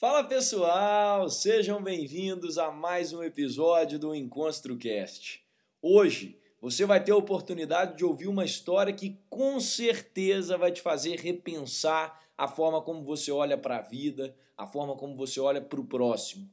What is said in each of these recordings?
Fala pessoal, sejam bem-vindos a mais um episódio do EnconstruCast. Hoje você vai ter a oportunidade de ouvir uma história que com certeza vai te fazer repensar a forma como você olha para a vida, a forma como você olha para o próximo.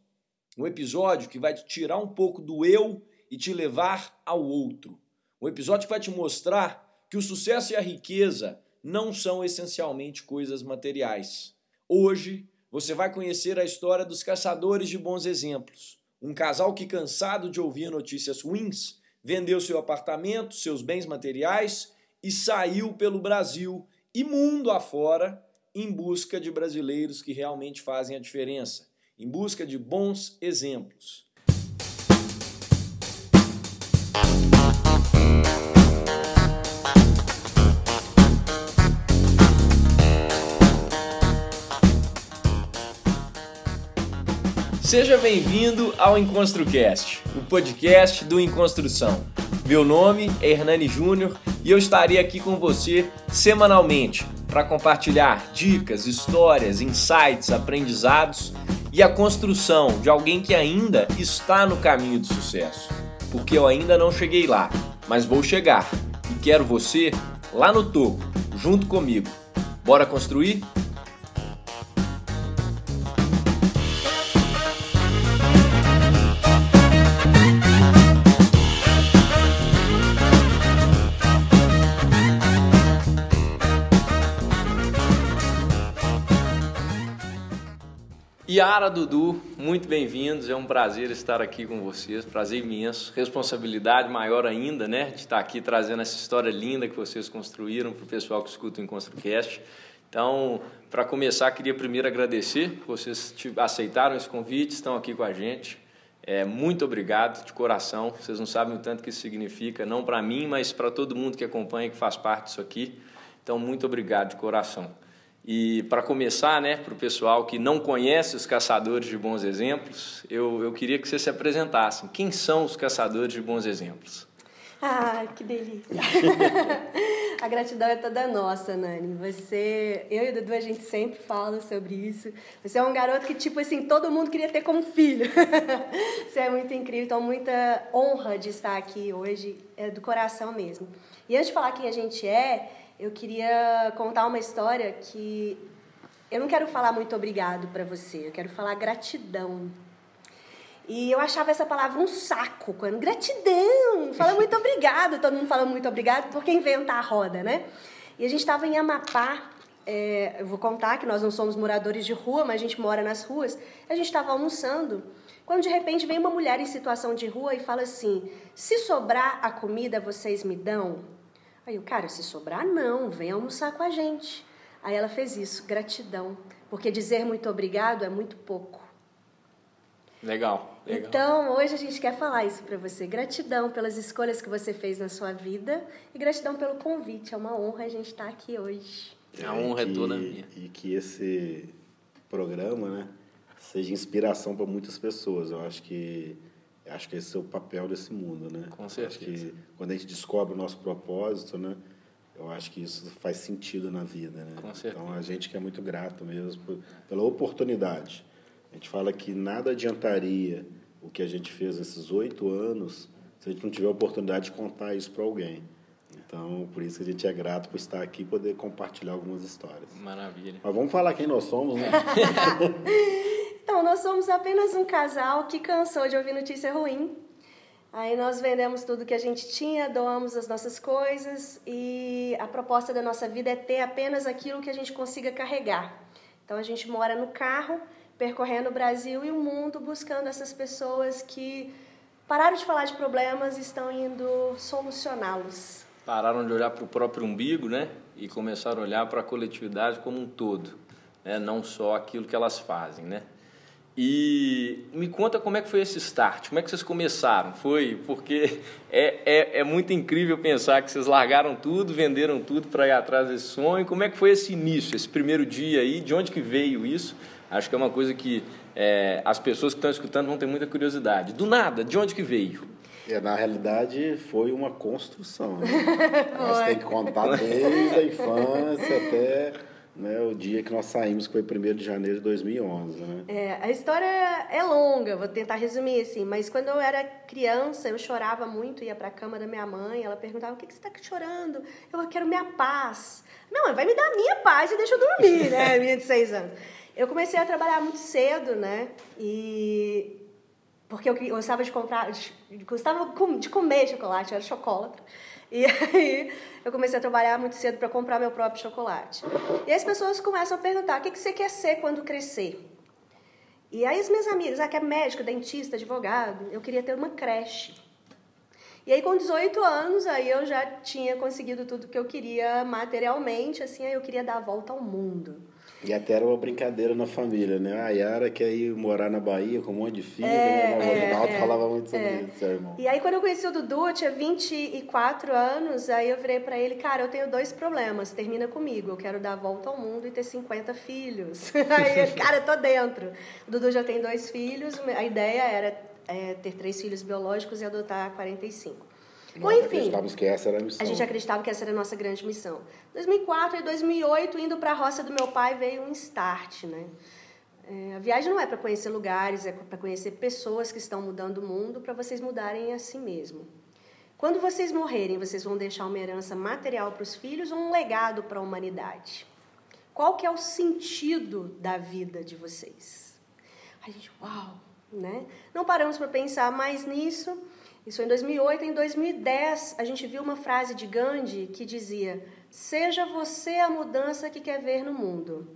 Um episódio que vai te tirar um pouco do eu e te levar ao outro. Um episódio que vai te mostrar que o sucesso e a riqueza não são essencialmente coisas materiais. Hoje você vai conhecer a história dos caçadores de bons exemplos. Um casal que, cansado de ouvir notícias ruins, vendeu seu apartamento, seus bens materiais e saiu pelo Brasil e mundo afora em busca de brasileiros que realmente fazem a diferença, em busca de bons exemplos. Seja bem-vindo ao EnconstruCast, o podcast do Enconstrução. Meu nome é Hernani Júnior e eu estarei aqui com você semanalmente para compartilhar dicas, histórias, insights, aprendizados e a construção de alguém que ainda está no caminho do sucesso. Porque eu ainda não cheguei lá, mas vou chegar e quero você lá no topo, junto comigo. Bora construir? Yara, Dudu, muito bem-vindos. É um prazer estar aqui com vocês. Prazer imenso. Responsabilidade maior ainda, né? De estar aqui trazendo essa história linda que vocês construíram para o pessoal que escuta o EnconstruCast. Então, para começar, queria primeiro agradecer vocês aceitaram esse convite, estão aqui com a gente. É, muito obrigado de coração. Vocês não sabem o tanto que isso significa, não para mim, mas para todo mundo que acompanha, que faz parte disso aqui. Então, muito obrigado de coração. E para começar, né, para o pessoal que não conhece os caçadores de bons exemplos, eu, eu queria que vocês se apresentassem. Quem são os caçadores de bons exemplos? Ah, que delícia! a gratidão é toda nossa, Nani. Você, eu e o Dudu, a gente sempre fala sobre isso. Você é um garoto que, tipo assim, todo mundo queria ter como filho. Você é muito incrível, então muita honra de estar aqui hoje, é do coração mesmo. E antes de falar quem a gente é, eu queria contar uma história que eu não quero falar muito obrigado para você, eu quero falar gratidão. E eu achava essa palavra um saco, quando gratidão, fala muito obrigado, todo mundo fala muito obrigado, porque inventa a roda, né? E a gente estava em Amapá, é, eu vou contar que nós não somos moradores de rua, mas a gente mora nas ruas. A gente estava almoçando, quando de repente vem uma mulher em situação de rua e fala assim: se sobrar a comida, vocês me dão? Aí o cara, se sobrar, não, vem almoçar com a gente. Aí ela fez isso, gratidão. Porque dizer muito obrigado é muito pouco. Legal, legal. Então, hoje a gente quer falar isso para você. Gratidão pelas escolhas que você fez na sua vida e gratidão pelo convite. É uma honra a gente estar aqui hoje. É, a honra é toda minha. E que esse programa, né, seja inspiração para muitas pessoas. Eu acho que Acho que esse é o papel desse mundo, né? Com certeza. Acho que quando a gente descobre o nosso propósito, né? Eu acho que isso faz sentido na vida, né? Com certeza. Então a gente que é muito grato mesmo por, pela oportunidade. A gente fala que nada adiantaria o que a gente fez nesses oito anos se a gente não tiver a oportunidade de contar isso para alguém. Então, por isso a gente é grato por estar aqui e poder compartilhar algumas histórias. Maravilha. Mas vamos falar quem nós somos, né? Então, nós somos apenas um casal que cansou de ouvir notícia ruim. Aí nós vendemos tudo que a gente tinha, doamos as nossas coisas e a proposta da nossa vida é ter apenas aquilo que a gente consiga carregar. Então a gente mora no carro, percorrendo o Brasil e o mundo buscando essas pessoas que pararam de falar de problemas e estão indo solucioná-los. Pararam de olhar para o próprio umbigo, né? E começaram a olhar para a coletividade como um todo, né? não só aquilo que elas fazem, né? E me conta como é que foi esse start, como é que vocês começaram? Foi porque é, é, é muito incrível pensar que vocês largaram tudo, venderam tudo para ir atrás desse sonho. Como é que foi esse início, esse primeiro dia aí? De onde que veio isso? Acho que é uma coisa que é, as pessoas que estão escutando vão ter muita curiosidade. Do nada, de onde que veio? É, na realidade, foi uma construção. Né? Mas tem que contar desde a infância até né, o dia que nós saímos, que foi 1 de janeiro de 2011. Né? É, a história é longa, vou tentar resumir assim, mas quando eu era criança, eu chorava muito, ia para a cama da minha mãe, ela perguntava, o que, que você está chorando? Eu quero minha paz. Não, vai me dar minha paz e deixa eu dormir, né, minha de seis anos. Eu comecei a trabalhar muito cedo, né, e... Porque eu gostava de comprar, gostava de comer chocolate, eu era chocolate. E aí eu comecei a trabalhar muito cedo para comprar meu próprio chocolate. E as pessoas começam a perguntar: o que você quer ser quando crescer? E aí as minhas amigas, ah, que é médico, dentista, advogado, eu queria ter uma creche. E aí com 18 anos, aí eu já tinha conseguido tudo que eu queria materialmente, assim, aí eu queria dar a volta ao mundo. E até era uma brincadeira na família, né? A Yara quer ir morar na Bahia com um monte de filhos, é, né? O Ronaldo é, falava muito sobre é. isso, seu irmão. E aí, quando eu conheci o Dudu, eu tinha 24 anos, aí eu virei para ele, cara, eu tenho dois problemas, termina comigo, eu quero dar a volta ao mundo e ter 50 filhos. aí ele, cara, eu tô dentro. O Dudu já tem dois filhos, a ideia era é, ter três filhos biológicos e adotar 45. Bom, enfim, essa era a. A gente acreditava que essa era a nossa grande missão. 2004 e 2008, indo para a roça do meu pai, veio um start, né? É, a viagem não é para conhecer lugares, é para conhecer pessoas que estão mudando o mundo, para vocês mudarem a si mesmo. Quando vocês morrerem, vocês vão deixar uma herança material para os filhos ou um legado para a humanidade? Qual que é o sentido da vida de vocês? A gente, uau, né? Não paramos para pensar mais nisso. Isso em 2008. Em 2010, a gente viu uma frase de Gandhi que dizia: Seja você a mudança que quer ver no mundo.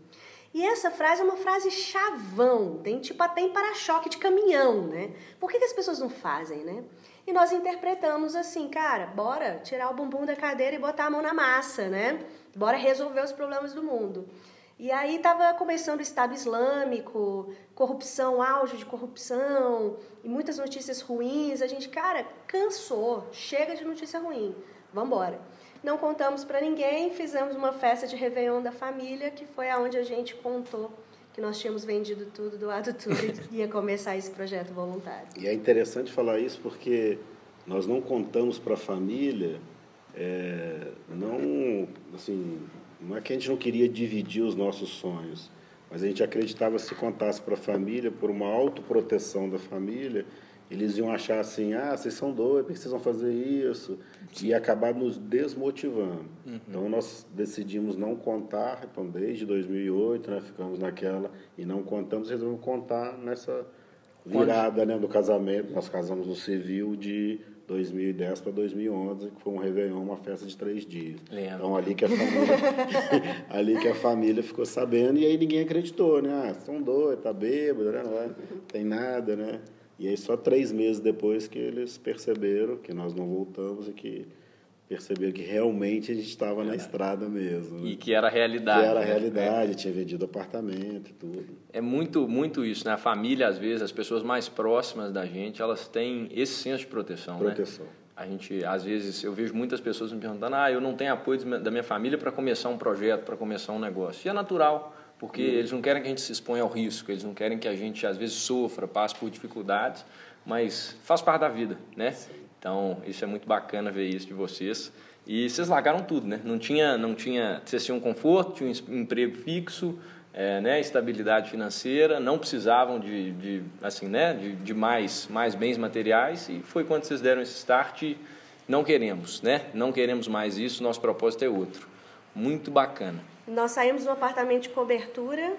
E essa frase é uma frase chavão, tem tipo até em para-choque de caminhão, né? Por que, que as pessoas não fazem, né? E nós interpretamos assim, cara, bora tirar o bumbum da cadeira e botar a mão na massa, né? Bora resolver os problemas do mundo. E aí estava começando o Estado Islâmico, corrupção, auge de corrupção, e muitas notícias ruins. A gente, cara, cansou, chega de notícia ruim, vamos embora. Não contamos para ninguém, fizemos uma festa de Réveillon da família, que foi aonde a gente contou que nós tínhamos vendido tudo, doado tudo e ia começar esse projeto voluntário. E é interessante falar isso porque nós não contamos para a família, é, não, assim, não é que a gente não queria dividir os nossos sonhos, mas a gente acreditava se contasse para a família, por uma autoproteção da família, eles iam achar assim, ah, vocês são doidos, por que vocês vão fazer isso? Sim. E acabar nos desmotivando. Uhum. Então, nós decidimos não contar, então, desde 2008, né, ficamos naquela, e não contamos, resolvemos contar nessa virada né, do casamento. Nós casamos no civil de 2010 para 2011, que foi um Réveillon, uma festa de três dias. Lembra. Então, ali que, a família, ali que a família ficou sabendo, e aí ninguém acreditou, né? Ah, são dois, tá bêbado, né? Não tem nada, né? E aí, só três meses depois que eles perceberam que nós não voltamos e que perceberam que realmente a gente estava na estrada mesmo. Né? E que era a realidade. Que era a né? realidade, é. tinha vendido apartamento e tudo. É muito, muito isso, né? A família, às vezes, as pessoas mais próximas da gente, elas têm esse senso de proteção, né? Proteção. Né? A gente, às vezes, eu vejo muitas pessoas me perguntando, ah, eu não tenho apoio da minha família para começar um projeto, para começar um negócio. E é natural, porque uhum. eles não querem que a gente se exponha ao risco, eles não querem que a gente, às vezes, sofra, passe por dificuldades, mas faz parte da vida, né? Sim. Então, isso é muito bacana ver isso de vocês. E vocês largaram tudo, né? Não tinha, não tinha, vocês tinham conforto, tinham um emprego fixo, é, né? Estabilidade financeira, não precisavam de, de assim, né? De, de, mais, mais bens materiais e foi quando vocês deram esse start. Não queremos, né? Não queremos mais isso. Nosso propósito é outro. Muito bacana. Nós saímos do apartamento de cobertura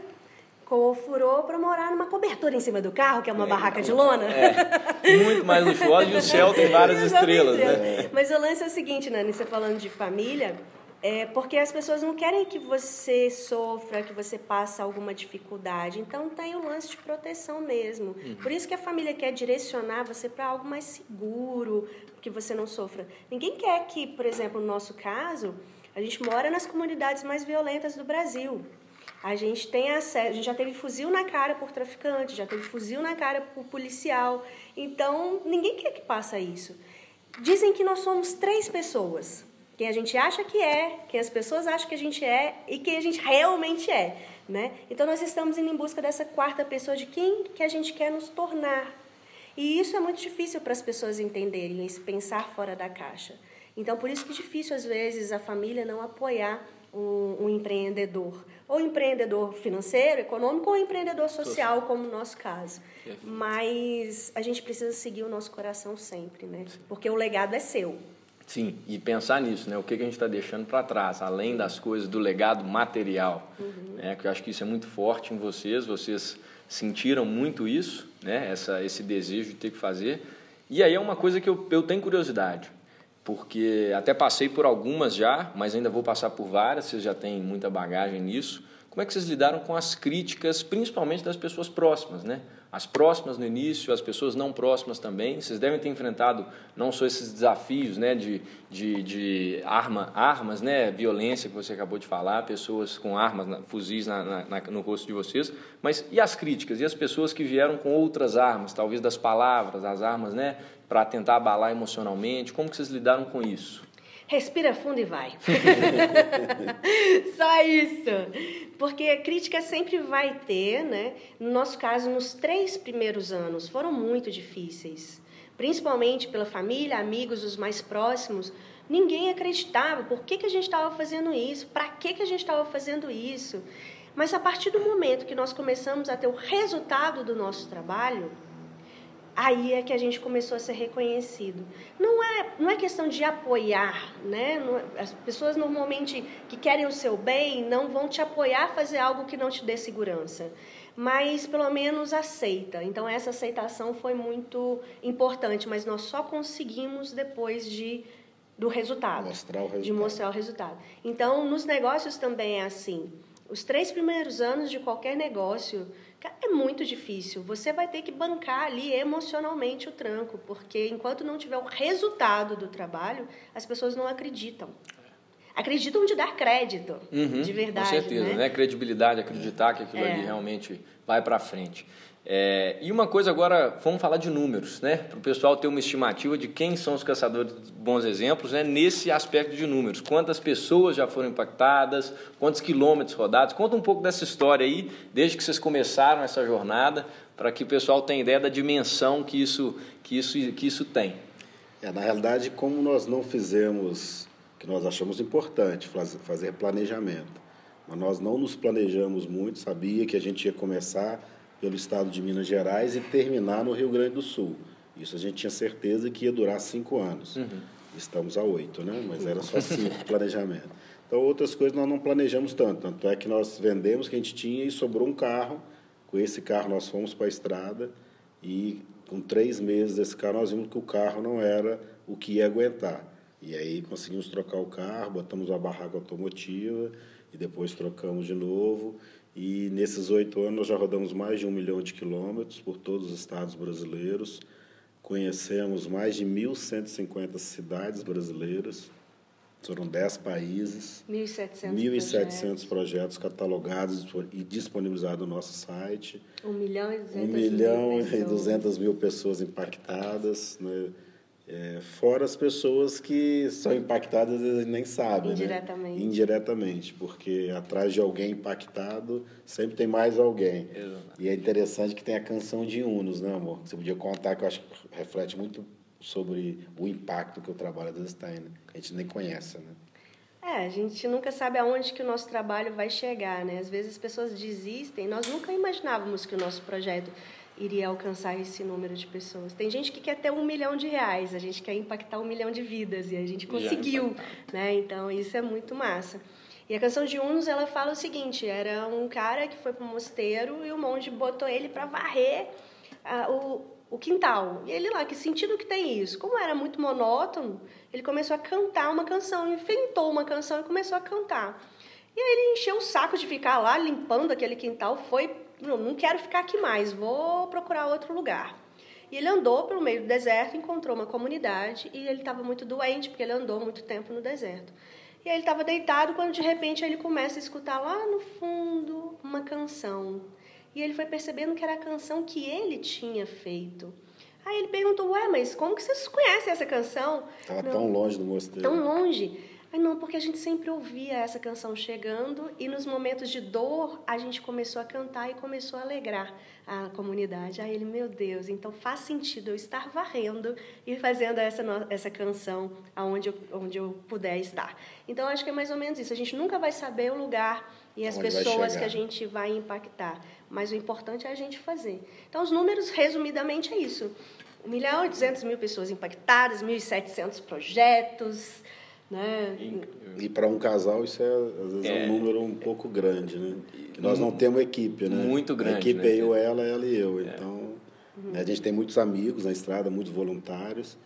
com furou para morar numa cobertura em cima do carro, que é uma é, barraca de lona. É, muito mais luxuosa e o céu tem várias estrelas, né? Mas o lance é o seguinte, Nani, você falando de família, é porque as pessoas não querem que você sofra, que você passe alguma dificuldade. Então tem o lance de proteção mesmo. Uhum. Por isso que a família quer direcionar você para algo mais seguro, que você não sofra. Ninguém quer que, por exemplo, no nosso caso, a gente mora nas comunidades mais violentas do Brasil. A gente tem acesso, a gente já teve fuzil na cara por traficante, já teve fuzil na cara por policial. Então, ninguém quer que passe isso. Dizem que nós somos três pessoas. Quem a gente acha que é, quem as pessoas acham que a gente é e quem a gente realmente é, né? Então nós estamos indo em busca dessa quarta pessoa de quem que a gente quer nos tornar. E isso é muito difícil para as pessoas entenderem, pensar fora da caixa. Então por isso que é difícil às vezes a família não apoiar um, um empreendedor. Ou empreendedor financeiro, econômico, ou empreendedor social, como no nosso caso. Mas a gente precisa seguir o nosso coração sempre, né? Porque o legado é seu. Sim, e pensar nisso, né? O que, que a gente está deixando para trás, além das coisas do legado material. Uhum. Né? Que eu acho que isso é muito forte em vocês, vocês sentiram muito isso, né? Essa, esse desejo de ter que fazer. E aí é uma coisa que eu, eu tenho curiosidade, porque até passei por algumas já, mas ainda vou passar por várias, vocês já têm muita bagagem nisso. Como é que vocês lidaram com as críticas, principalmente das pessoas próximas, né? As próximas no início, as pessoas não próximas também. Vocês devem ter enfrentado não só esses desafios, né, de, de, de arma, armas, né, violência que você acabou de falar, pessoas com armas, fuzis na, na, no rosto de vocês, mas e as críticas e as pessoas que vieram com outras armas, talvez das palavras, as armas, né, para tentar abalar emocionalmente. Como que vocês lidaram com isso? respira fundo e vai. Só isso. Porque a crítica sempre vai ter, né? No nosso caso, nos três primeiros anos foram muito difíceis. Principalmente pela família, amigos, os mais próximos. Ninguém acreditava por que, que a gente estava fazendo isso, para que, que a gente estava fazendo isso. Mas a partir do momento que nós começamos a ter o resultado do nosso trabalho, aí é que a gente começou a ser reconhecido. Não é, não é questão de apoiar, né? É, as pessoas normalmente que querem o seu bem não vão te apoiar a fazer algo que não te dê segurança, mas pelo menos aceita. Então essa aceitação foi muito importante, mas nós só conseguimos depois de do resultado, mostrar o resultado. de mostrar o resultado. Então nos negócios também é assim. Os três primeiros anos de qualquer negócio é muito difícil. Você vai ter que bancar ali emocionalmente o tranco, porque enquanto não tiver o resultado do trabalho, as pessoas não acreditam. Acreditam de dar crédito, uhum, de verdade. Com certeza, né? né? Credibilidade, acreditar que aquilo é. ali realmente vai para frente. É, e uma coisa agora, vamos falar de números, né? Para o pessoal ter uma estimativa de quem são os caçadores de bons exemplos, né? Nesse aspecto de números. Quantas pessoas já foram impactadas, quantos quilômetros rodados. Conta um pouco dessa história aí, desde que vocês começaram essa jornada, para que o pessoal tenha ideia da dimensão que isso, que isso, que isso tem. É, na realidade, como nós não fizemos, que nós achamos importante, fazer planejamento, mas nós não nos planejamos muito, sabia que a gente ia começar pelo estado de Minas Gerais e terminar no Rio Grande do Sul. Isso a gente tinha certeza que ia durar cinco anos. Uhum. Estamos a oito, né? Mas era só cinco planejamento. Então, outras coisas nós não planejamos tanto. Tanto é que nós vendemos o que a gente tinha e sobrou um carro. Com esse carro nós fomos para a estrada e com três meses desse carro nós vimos que o carro não era o que ia aguentar. E aí conseguimos trocar o carro, botamos uma barraca automotiva e depois trocamos de novo. E nesses oito anos nós já rodamos mais de um milhão de quilômetros por todos os estados brasileiros. Conhecemos mais de 1.150 cidades brasileiras. Foram 10 países. 1.700 projetos. projetos catalogados e disponibilizados no nosso site. 1 milhão e 200 1 milhão mil e 200 mil pessoas impactadas. Né? É, fora as pessoas que são impactadas e nem sabem. Né? Indiretamente. Né? Indiretamente, porque atrás de alguém impactado sempre tem mais alguém. Exato. E é interessante que tem a canção de Unos, né, amor? Você podia contar, que eu acho que reflete muito sobre o impacto que o trabalho vezes tem, né? A gente nem conhece, né? É, a gente nunca sabe aonde que o nosso trabalho vai chegar, né? Às vezes as pessoas desistem. Nós nunca imaginávamos que o nosso projeto iria alcançar esse número de pessoas. Tem gente que quer ter um milhão de reais, a gente quer impactar um milhão de vidas e a gente conseguiu, né? Então isso é muito massa. E a canção de Unos ela fala o seguinte: era um cara que foi para o mosteiro e o monge botou ele para varrer uh, o, o quintal. E ele lá, que sentido que tem isso? Como era muito monótono, ele começou a cantar uma canção, inventou uma canção e começou a cantar. E aí ele encheu o saco de ficar lá limpando aquele quintal, foi não, não quero ficar aqui mais, vou procurar outro lugar. E ele andou pelo meio do deserto, encontrou uma comunidade e ele estava muito doente, porque ele andou muito tempo no deserto. E aí ele estava deitado quando de repente ele começa a escutar lá no fundo uma canção. E ele foi percebendo que era a canção que ele tinha feito. Aí ele perguntou: Ué, mas como que vocês conhecem essa canção? Estava tão longe do mosteiro. Tão longe. Aí não, porque a gente sempre ouvia essa canção chegando e nos momentos de dor a gente começou a cantar e começou a alegrar a comunidade. Aí ele, meu Deus, então faz sentido eu estar varrendo e fazendo essa, essa canção aonde eu, onde eu puder estar. Então acho que é mais ou menos isso. A gente nunca vai saber o lugar e as onde pessoas que a gente vai impactar, mas o importante é a gente fazer. Então os números, resumidamente, é isso. 1 milhão e 200 mil pessoas impactadas, 1.700 projetos, né? E, e para um casal isso é, às vezes, é, é um número um pouco grande, né? Que nós não temos equipe, né? Muito grande. A equipe né? é eu, ela, ela e eu. É. Então, uhum. a gente tem muitos amigos na estrada, muitos voluntários,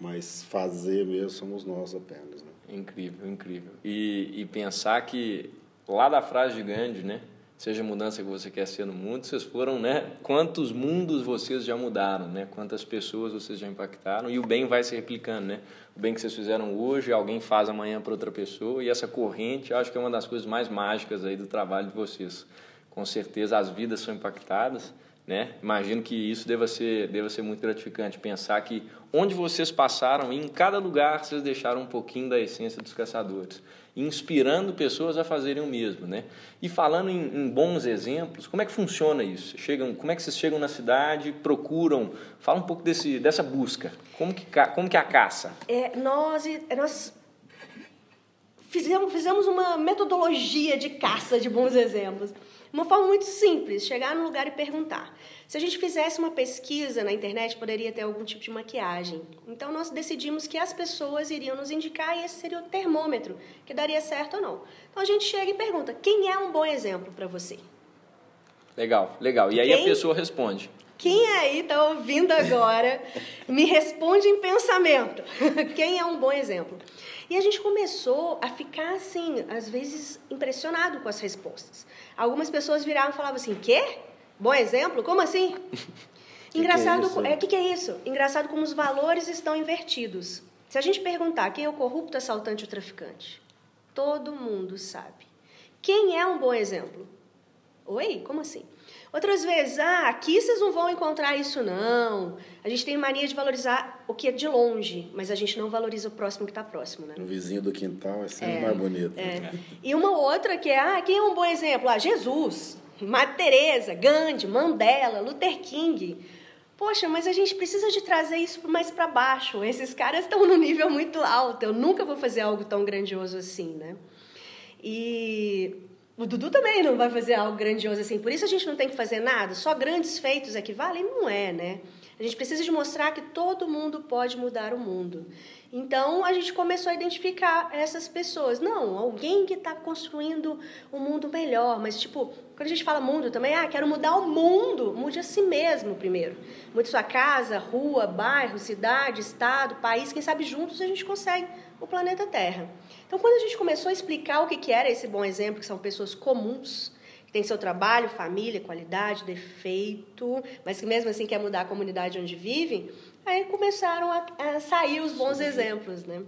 mas fazer mesmo somos nós apenas. Né? Incrível, incrível. E, e pensar que lá da frase de Gandhi, né? seja a mudança que você quer ser no mundo, vocês foram, né? Quantos mundos vocês já mudaram, né? Quantas pessoas vocês já impactaram e o bem vai se replicando, né? O bem que vocês fizeram hoje, alguém faz amanhã para outra pessoa e essa corrente, acho que é uma das coisas mais mágicas aí do trabalho de vocês. Com certeza as vidas são impactadas, né? Imagino que isso deva ser, deva ser muito gratificante pensar que onde vocês passaram, em cada lugar vocês deixaram um pouquinho da essência dos caçadores inspirando pessoas a fazerem o mesmo, né? E falando em, em, bons exemplos, como é que funciona isso? Chegam, como é que vocês chegam na cidade, procuram? Fala um pouco desse, dessa busca. Como que, como que é a caça? É, nós, nós fizemos, fizemos uma metodologia de caça de bons exemplos. Uma forma muito simples, chegar no lugar e perguntar. Se a gente fizesse uma pesquisa na internet, poderia ter algum tipo de maquiagem. Então nós decidimos que as pessoas iriam nos indicar e esse seria o termômetro que daria certo ou não. Então a gente chega e pergunta: quem é um bom exemplo para você? Legal, legal. E aí quem, a pessoa responde. Quem aí está ouvindo agora me responde em pensamento. quem é um bom exemplo? E a gente começou a ficar assim, às vezes impressionado com as respostas. Algumas pessoas viraram e falavam assim: "Quê? Bom exemplo? Como assim?" Que Engraçado, que é, é que, que é isso? Engraçado como os valores estão invertidos. Se a gente perguntar quem é o corrupto, assaltante ou traficante, todo mundo sabe. Quem é um bom exemplo? Oi, como assim? Outras vezes, ah, aqui vocês não vão encontrar isso não. A gente tem mania de valorizar o que é de longe, mas a gente não valoriza o próximo que está próximo, né? O vizinho do quintal é sempre é, mais bonito. É. E uma outra que é, ah, quem é um bom exemplo? Ah, Jesus, Madre Teresa, Gandhi, Mandela, Luther King. Poxa, mas a gente precisa de trazer isso mais para baixo. Esses caras estão no nível muito alto. Eu nunca vou fazer algo tão grandioso assim, né? E o Dudu também não vai fazer algo grandioso assim. Por isso a gente não tem que fazer nada. Só grandes feitos é que valem? Não é, né? A gente precisa de mostrar que todo mundo pode mudar o mundo. Então a gente começou a identificar essas pessoas. Não, alguém que está construindo um mundo melhor. Mas, tipo, quando a gente fala mundo também, ah, quero mudar o mundo. Mude a si mesmo primeiro. Mude sua casa, rua, bairro, cidade, estado, país. Quem sabe juntos a gente consegue o planeta Terra. Então, quando a gente começou a explicar o que, que era esse bom exemplo, que são pessoas comuns, que têm seu trabalho, família, qualidade, defeito, mas que mesmo assim quer mudar a comunidade onde vivem, aí começaram a, a sair os bons exemplos, né?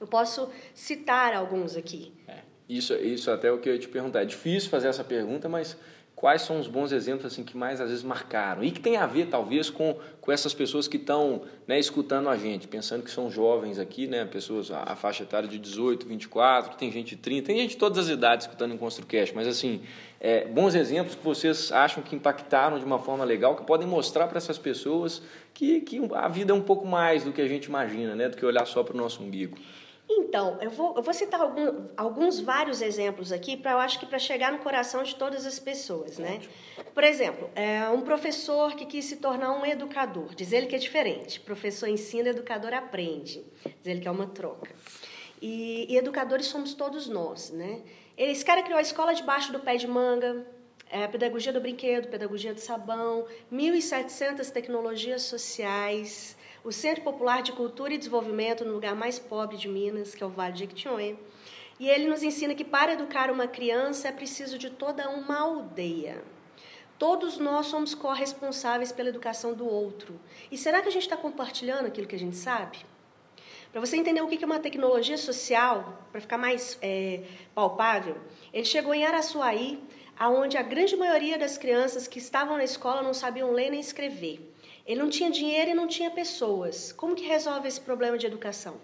Eu posso citar alguns aqui. É, isso, isso até é o que eu ia te perguntar. É difícil fazer essa pergunta, mas quais são os bons exemplos assim que mais às vezes marcaram e que tem a ver talvez com, com essas pessoas que estão né, escutando a gente, pensando que são jovens aqui, né, pessoas a, a, faixa etária de 18, 24, tem gente de 30, tem gente de todas as idades escutando em ConstruCast, mas assim, é, bons exemplos que vocês acham que impactaram de uma forma legal, que podem mostrar para essas pessoas que, que a vida é um pouco mais do que a gente imagina, né, do que olhar só para o nosso umbigo. Então, eu vou, eu vou citar algum, alguns vários exemplos aqui para eu acho que para chegar no coração de todas as pessoas, né? Por exemplo, é um professor que quis se tornar um educador. Diz ele que é diferente. Professor ensina, educador aprende. Diz ele que é uma troca. E, e educadores somos todos nós, né? Esse cara criou a escola debaixo do pé de manga, é, pedagogia do brinquedo, pedagogia do sabão, 1.700 tecnologias sociais, o Centro Popular de Cultura e Desenvolvimento no lugar mais pobre de Minas, que é o Vale de Jequitinhonha. E ele nos ensina que para educar uma criança é preciso de toda uma aldeia. Todos nós somos corresponsáveis pela educação do outro. E será que a gente está compartilhando aquilo que a gente sabe? Para você entender o que é uma tecnologia social, para ficar mais é, palpável, ele chegou em Araçuaí, aonde a grande maioria das crianças que estavam na escola não sabiam ler nem escrever. Ele não tinha dinheiro e não tinha pessoas. Como que resolve esse problema de educação?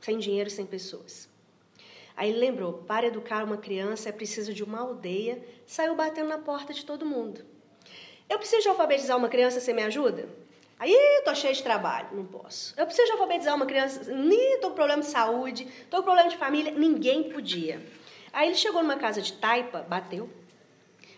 Sem dinheiro sem pessoas. Aí ele lembrou: para educar uma criança é preciso de uma aldeia. Saiu batendo na porta de todo mundo. Eu preciso de alfabetizar uma criança, você me ajuda? Aí, tô cheio de trabalho, não posso. Eu preciso alfabetizar uma criança, nem tô com problema de saúde, tô com problema de família, ninguém podia. Aí ele chegou numa casa de taipa, bateu.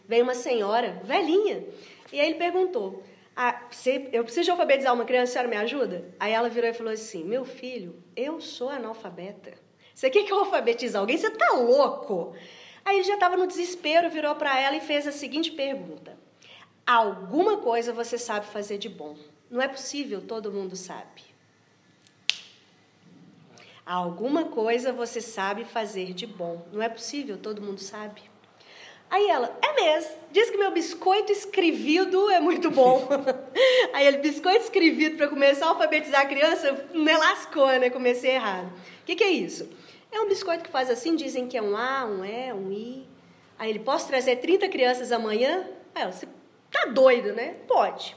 Veio uma senhora, velhinha, e aí ele perguntou: ah, Eu preciso alfabetizar uma criança, a senhora me ajuda? Aí ela virou e falou assim: Meu filho, eu sou analfabeta. Você quer que eu alfabetize alguém? Você tá louco? Aí ele já estava no desespero, virou para ela e fez a seguinte pergunta: Alguma coisa você sabe fazer de bom? Não é possível, todo mundo sabe. Alguma coisa você sabe fazer de bom. Não é possível, todo mundo sabe. Aí ela, é mesmo, diz que meu biscoito escrevido é muito bom. Aí ele, biscoito escrevido para começar a alfabetizar a criança, me lascou, né? Comecei errado. O que, que é isso? É um biscoito que faz assim, dizem que é um A, um E, um I. Aí ele, posso trazer 30 crianças amanhã? Aí ela, você tá doido, né? Pode.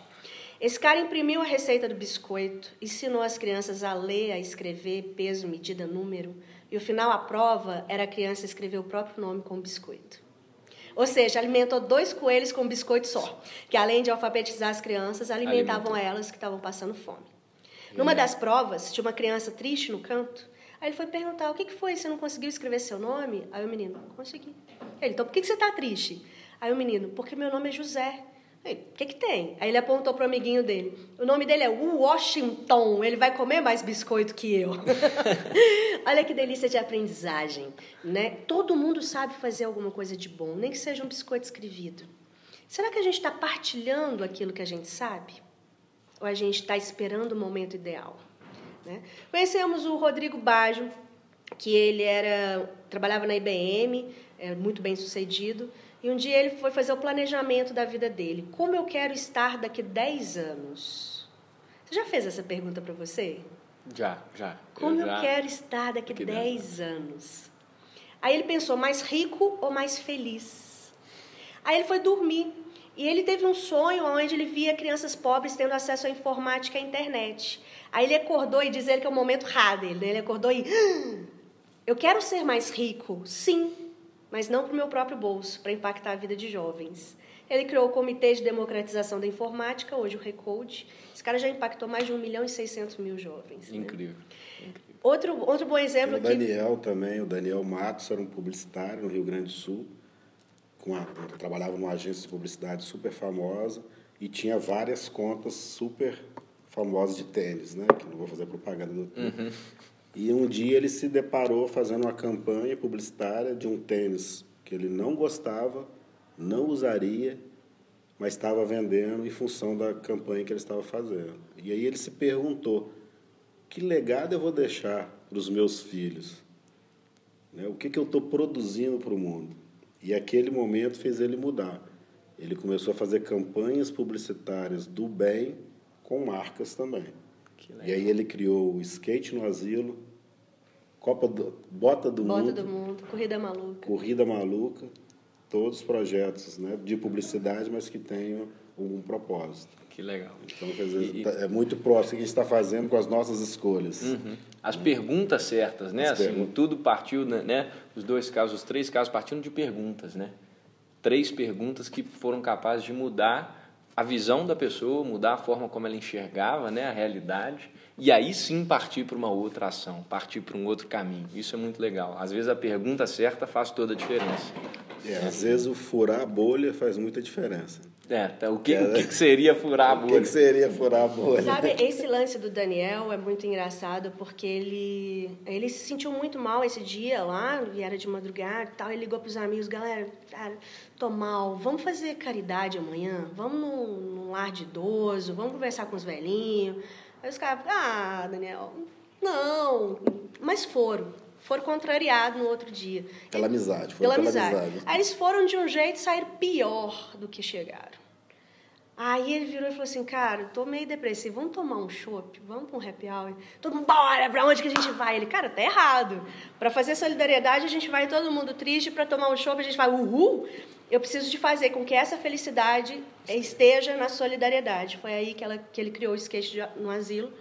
Esse cara imprimiu a receita do biscoito, ensinou as crianças a ler, a escrever, peso, medida, número. E o final, a prova, era a criança escrever o próprio nome com o biscoito. Ou seja, alimentou dois coelhos com um biscoito só, que além de alfabetizar as crianças, alimentavam elas que estavam passando fome. Numa das provas, tinha uma criança triste no canto. Aí ele foi perguntar: o que, que foi? Você não conseguiu escrever seu nome? Aí o menino: consegui. Ele: então por que, que você está triste? Aí o menino: porque meu nome é José. O que, que tem? Aí ele apontou para o amiguinho dele. O nome dele é Washington. Ele vai comer mais biscoito que eu. Olha que delícia de aprendizagem. Né? Todo mundo sabe fazer alguma coisa de bom, nem que seja um biscoito escrevido. Será que a gente está partilhando aquilo que a gente sabe? Ou a gente está esperando o momento ideal? Né? Conhecemos o Rodrigo Baggio, que ele era trabalhava na IBM, é muito bem sucedido. E um dia ele foi fazer o planejamento da vida dele. Como eu quero estar daqui 10 anos? Você já fez essa pergunta para você? Já, já. Como eu, já... eu quero estar daqui, daqui 10 anos? Aí ele pensou, mais rico ou mais feliz? Aí ele foi dormir. E ele teve um sonho onde ele via crianças pobres tendo acesso à informática e à internet. Aí ele acordou e dizer que é o momento raro dele. Né? Ele acordou e. Ah, eu quero ser mais rico, sim, mas não para o meu próprio bolso, para impactar a vida de jovens. Ele criou o Comitê de Democratização da Informática, hoje o Recode. Esse cara já impactou mais de 1 milhão e 600 mil jovens. Incrível. Né? Incrível. Outro, outro bom exemplo aqui. O Daniel também, o Daniel Matos era um publicitário no Rio Grande do Sul, com a, trabalhava numa agência de publicidade super famosa e tinha várias contas super famosas de tênis, né? Que não vou fazer propaganda do. Uhum. E um dia ele se deparou fazendo uma campanha publicitária de um tênis que ele não gostava, não usaria, mas estava vendendo em função da campanha que ele estava fazendo. E aí ele se perguntou: que legado eu vou deixar para os meus filhos? Né? O que, que eu estou produzindo para o mundo? E aquele momento fez ele mudar. Ele começou a fazer campanhas publicitárias do bem com marcas também. E aí ele criou o Skate no Asilo, Copa do, Bota do Bota Mundo. do Mundo, Corrida Maluca. Corrida Maluca. Todos os projetos né, de publicidade, mas que tenham um propósito. Que legal. Então, quer dizer, e, é muito próximo o que a gente está fazendo com as nossas escolhas. Uhum. As perguntas certas, né? As assim, perguntas. tudo partiu, né, né? Os dois casos, os três casos partindo de perguntas, né? Três perguntas que foram capazes de mudar a visão da pessoa, mudar a forma como ela enxergava né, a realidade e aí sim partir para uma outra ação, partir para um outro caminho. Isso é muito legal. Às vezes a pergunta certa faz toda a diferença. É, às vezes o furar a bolha faz muita diferença. É, tá, o, que, é, o que seria furar a bolha? O que, seria furar a bolha? Sabe, esse lance do Daniel é muito engraçado porque ele, ele se sentiu muito mal esse dia lá, e era de madrugada e tal. Ele ligou para os amigos: galera, cara, tô mal, vamos fazer caridade amanhã? Vamos num, num lar de idoso, vamos conversar com os velhinhos. Aí os caras, ah, Daniel, não. Mas foram foram contrariados no outro dia. Pela amizade, pela, pela amizade. amizade. Aí eles foram de um jeito saíram pior do que chegaram. Aí ele virou e falou assim, cara, tô meio depressivo, vamos tomar um chopp, vamos para um happy hour. Todo mundo, bora, pra onde que a gente vai? Ele, cara, tá errado. Para fazer solidariedade, a gente vai todo mundo triste, para tomar um chopp, a gente vai, uhul. Eu preciso de fazer com que essa felicidade esteja na solidariedade. Foi aí que, ela, que ele criou o skate no asilo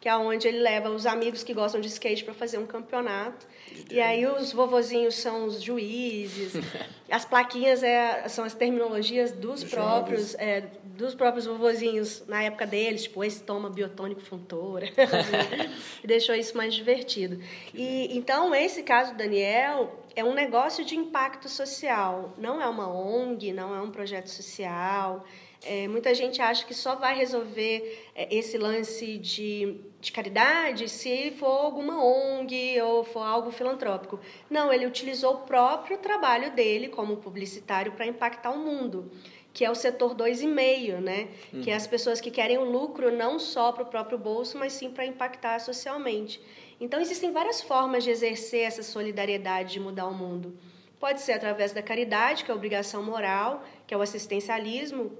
que é onde ele leva os amigos que gostam de skate para fazer um campeonato. E aí os vovozinhos são os juízes, as plaquinhas é, são as terminologias dos próprios é, dos próprios vovozinhos na época deles, tipo, esse toma biotônico funtora. e deixou isso mais divertido. E então esse caso do Daniel é um negócio de impacto social, não é uma ONG, não é um projeto social. É, muita gente acha que só vai resolver é, esse lance de, de caridade se for alguma ONG ou for algo filantrópico. Não, ele utilizou o próprio trabalho dele como publicitário para impactar o mundo que é o setor 2,5, né? Uhum. Que é as pessoas que querem o lucro não só para o próprio bolso, mas sim para impactar socialmente. Então, existem várias formas de exercer essa solidariedade de mudar o mundo. Pode ser através da caridade, que é a obrigação moral, que é o assistencialismo,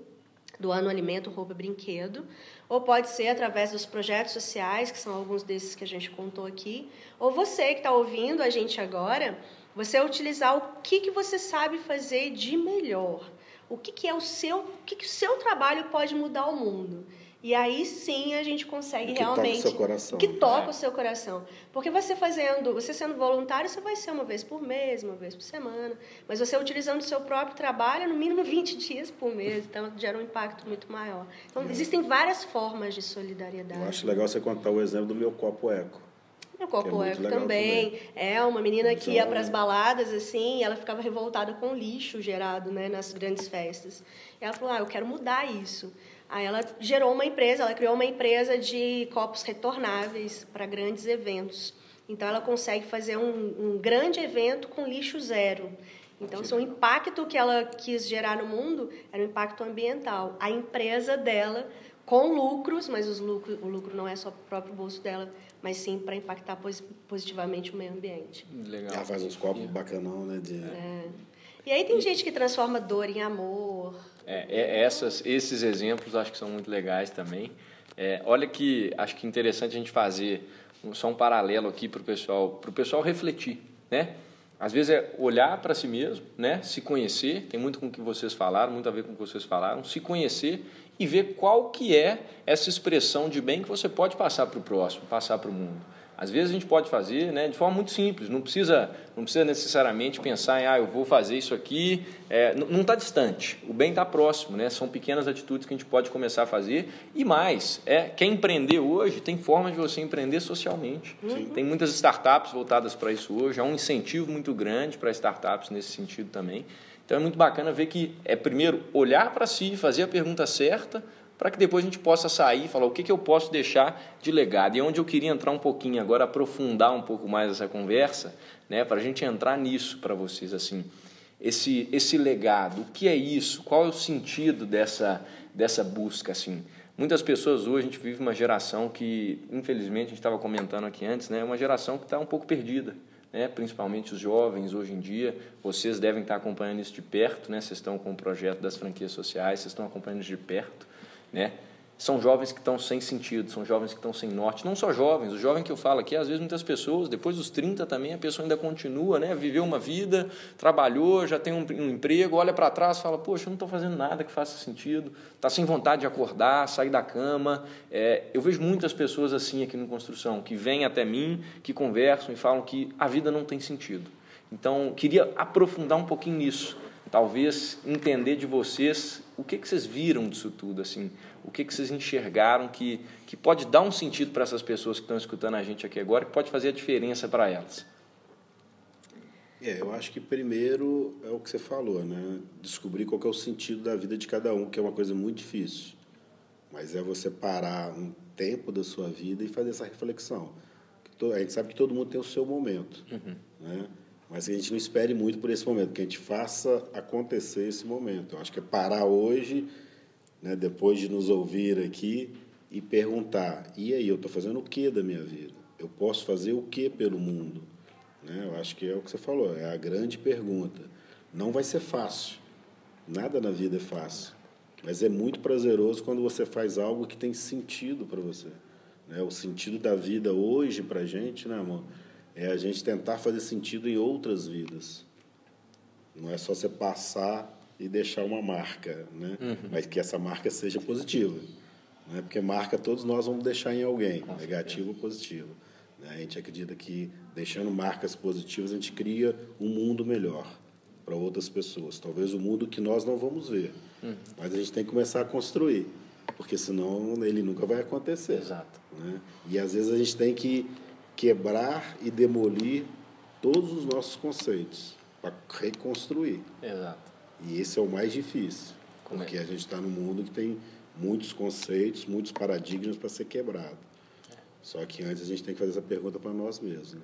doando alimento, roupa, brinquedo, ou pode ser através dos projetos sociais, que são alguns desses que a gente contou aqui, ou você que está ouvindo a gente agora, você utilizar o que, que você sabe fazer de melhor, o que, que é o seu, o que, que o seu trabalho pode mudar o mundo. E aí sim a gente consegue que realmente. Toca o seu coração. Que toca é. o seu coração. Porque você fazendo, você sendo voluntário, você vai ser uma vez por mês, uma vez por semana. Mas você utilizando o seu próprio trabalho, no mínimo 20 dias por mês. Então gera um impacto muito maior. Então é. existem várias formas de solidariedade. Eu acho legal você contar o exemplo do meu copo eco. Meu copo é eco também. também. É uma menina que ia para as baladas assim, e ela ficava revoltada com o lixo gerado, né, nas grandes festas. E ela falou: "Ah, eu quero mudar isso". Aí ela gerou uma empresa, ela criou uma empresa de copos retornáveis para grandes eventos. Então ela consegue fazer um, um grande evento com lixo zero. Então, o impacto que ela quis gerar no mundo era um impacto ambiental. A empresa dela, com lucros, mas os lucros, o lucro não é só para o próprio bolso dela, mas sim para impactar positivamente o meio ambiente. Legal. Ela faz uns copos bacanão, né? De... É. E aí tem gente que transforma dor em amor, é, é, essas, esses exemplos acho que são muito legais também. É, olha que acho que interessante a gente fazer só um paralelo aqui para o pessoal, para o pessoal refletir, né? Às vezes é olhar para si mesmo, né? Se conhecer, tem muito com o que vocês falaram, muito a ver com o que vocês falaram, se conhecer e ver qual que é essa expressão de bem que você pode passar para o próximo, passar para o mundo. Às vezes a gente pode fazer né, de forma muito simples, não precisa, não precisa necessariamente pensar em, ah, eu vou fazer isso aqui, é, não está distante, o bem está próximo, né? são pequenas atitudes que a gente pode começar a fazer. E mais, é, quer empreender hoje, tem forma de você empreender socialmente. Sim. Tem muitas startups voltadas para isso hoje, há um incentivo muito grande para startups nesse sentido também. Então é muito bacana ver que é primeiro olhar para si, fazer a pergunta certa, para que depois a gente possa sair e falar o que, que eu posso deixar de legado. E onde eu queria entrar um pouquinho agora, aprofundar um pouco mais essa conversa, né, para a gente entrar nisso para vocês, assim, esse, esse legado, o que é isso? Qual é o sentido dessa, dessa busca, assim? Muitas pessoas hoje, a gente vive uma geração que, infelizmente, a gente estava comentando aqui antes, né, uma geração que está um pouco perdida. Né, principalmente os jovens hoje em dia, vocês devem estar acompanhando isso de perto, né, vocês estão com o projeto das franquias sociais, vocês estão acompanhando isso de perto né? São jovens que estão sem sentido, são jovens que estão sem norte. Não só jovens, o jovem que eu falo aqui, às vezes muitas pessoas, depois dos 30 também, a pessoa ainda continua, né? Viveu uma vida, trabalhou, já tem um, um emprego, olha para trás fala, poxa, eu não estou fazendo nada que faça sentido, está sem vontade de acordar, sair da cama. É, eu vejo muitas pessoas assim aqui no Construção, que vêm até mim, que conversam e falam que a vida não tem sentido. Então, queria aprofundar um pouquinho nisso talvez entender de vocês o que, que vocês viram disso tudo, assim, o que, que vocês enxergaram que, que pode dar um sentido para essas pessoas que estão escutando a gente aqui agora, que pode fazer a diferença para elas. É, eu acho que primeiro é o que você falou, né? Descobrir qual é o sentido da vida de cada um, que é uma coisa muito difícil. Mas é você parar um tempo da sua vida e fazer essa reflexão. A gente sabe que todo mundo tem o seu momento, uhum. né? Mas que a gente não espere muito por esse momento, que a gente faça acontecer esse momento. Eu acho que é parar hoje, né, depois de nos ouvir aqui, e perguntar: e aí, eu estou fazendo o que da minha vida? Eu posso fazer o que pelo mundo? Né? Eu acho que é o que você falou, é a grande pergunta. Não vai ser fácil, nada na vida é fácil, mas é muito prazeroso quando você faz algo que tem sentido para você. Né? O sentido da vida hoje para a gente, né, amor? É a gente tentar fazer sentido em outras vidas. Não é só você passar e deixar uma marca, né? Uhum. Mas que essa marca seja positiva. Né? Porque marca todos nós vamos deixar em alguém, negativo ou positivo. Né? A gente acredita que deixando marcas positivas a gente cria um mundo melhor para outras pessoas. Talvez o um mundo que nós não vamos ver, uhum. mas a gente tem que começar a construir, porque senão ele nunca vai acontecer. Exato. Né? E às vezes a gente tem que quebrar e demolir todos os nossos conceitos para reconstruir. Exato. E esse é o mais difícil, Como porque é? a gente está num mundo que tem muitos conceitos, muitos paradigmas para ser quebrado. É. Só que antes a gente tem que fazer essa pergunta para nós mesmos. Né?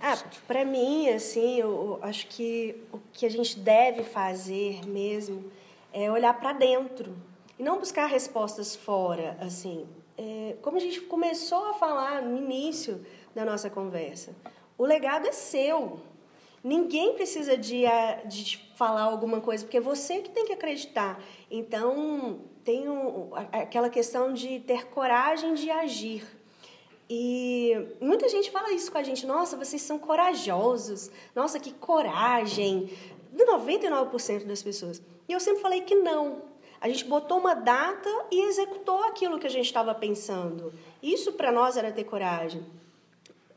Ah, para mim, assim, eu acho que o que a gente deve fazer mesmo é olhar para dentro e não buscar respostas fora, assim. É, como a gente começou a falar no início da nossa conversa, o legado é seu. Ninguém precisa de, de falar alguma coisa, porque é você que tem que acreditar. Então, tem um, aquela questão de ter coragem de agir. E muita gente fala isso com a gente. Nossa, vocês são corajosos. Nossa, que coragem. De 99% das pessoas. E eu sempre falei que não. A gente botou uma data e executou aquilo que a gente estava pensando. Isso para nós era ter coragem.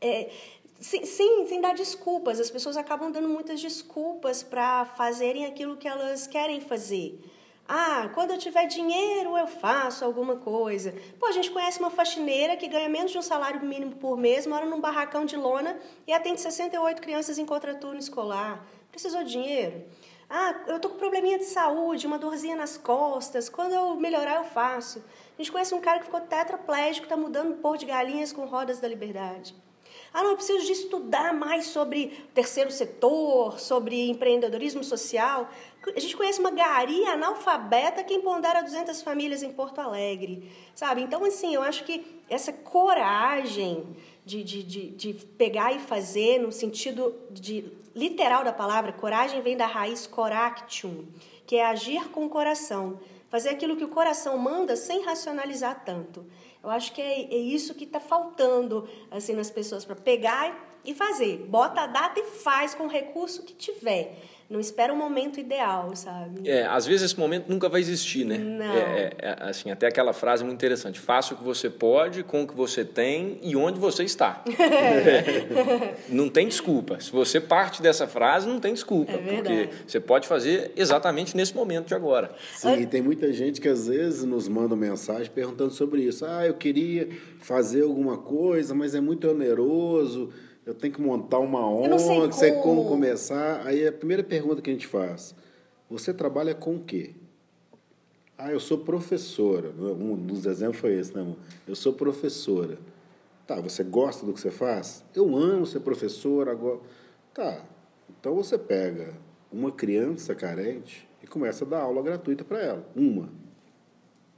É, sem, sem, sem dar desculpas. As pessoas acabam dando muitas desculpas para fazerem aquilo que elas querem fazer. Ah, quando eu tiver dinheiro eu faço alguma coisa. Pô, a gente conhece uma faxineira que ganha menos de um salário mínimo por mês, mora num barracão de lona e atende 68 crianças em contraturno escolar. Precisou de dinheiro? Ah, eu tô com probleminha de saúde, uma dorzinha nas costas. Quando eu melhorar, eu faço. A gente conhece um cara que ficou tetraplégico, está mudando pôr de galinhas com rodas da liberdade. Ah, não, eu preciso de estudar mais sobre terceiro setor, sobre empreendedorismo social. A gente conhece uma gari analfabeta que empodera 200 famílias em Porto Alegre, sabe? Então, assim, eu acho que essa coragem de, de, de, de pegar e fazer, no sentido de, literal da palavra, coragem vem da raiz coractium, que é agir com o coração. Fazer aquilo que o coração manda sem racionalizar tanto. Eu acho que é, é isso que está faltando assim nas pessoas para pegar e fazer. Bota a data e faz com o recurso que tiver. Não espera o momento ideal, sabe? É, às vezes esse momento nunca vai existir, né? Não. É, é, é assim, até aquela frase muito interessante. Faça o que você pode, com o que você tem e onde você está. não tem desculpa. Se você parte dessa frase, não tem desculpa. É porque você pode fazer exatamente nesse momento de agora. Sim, e tem muita gente que às vezes nos manda mensagem perguntando sobre isso. Ah, eu queria fazer alguma coisa, mas é muito oneroso eu tenho que montar uma ONG, não sei como. sei como começar. Aí a primeira pergunta que a gente faz: você trabalha com o quê? Ah, eu sou professora. Um dos exemplos foi esse, né, amor? Eu sou professora. Tá, você gosta do que você faz? Eu amo ser professora agora. Tá, então você pega uma criança carente e começa a dar aula gratuita para ela. Uma.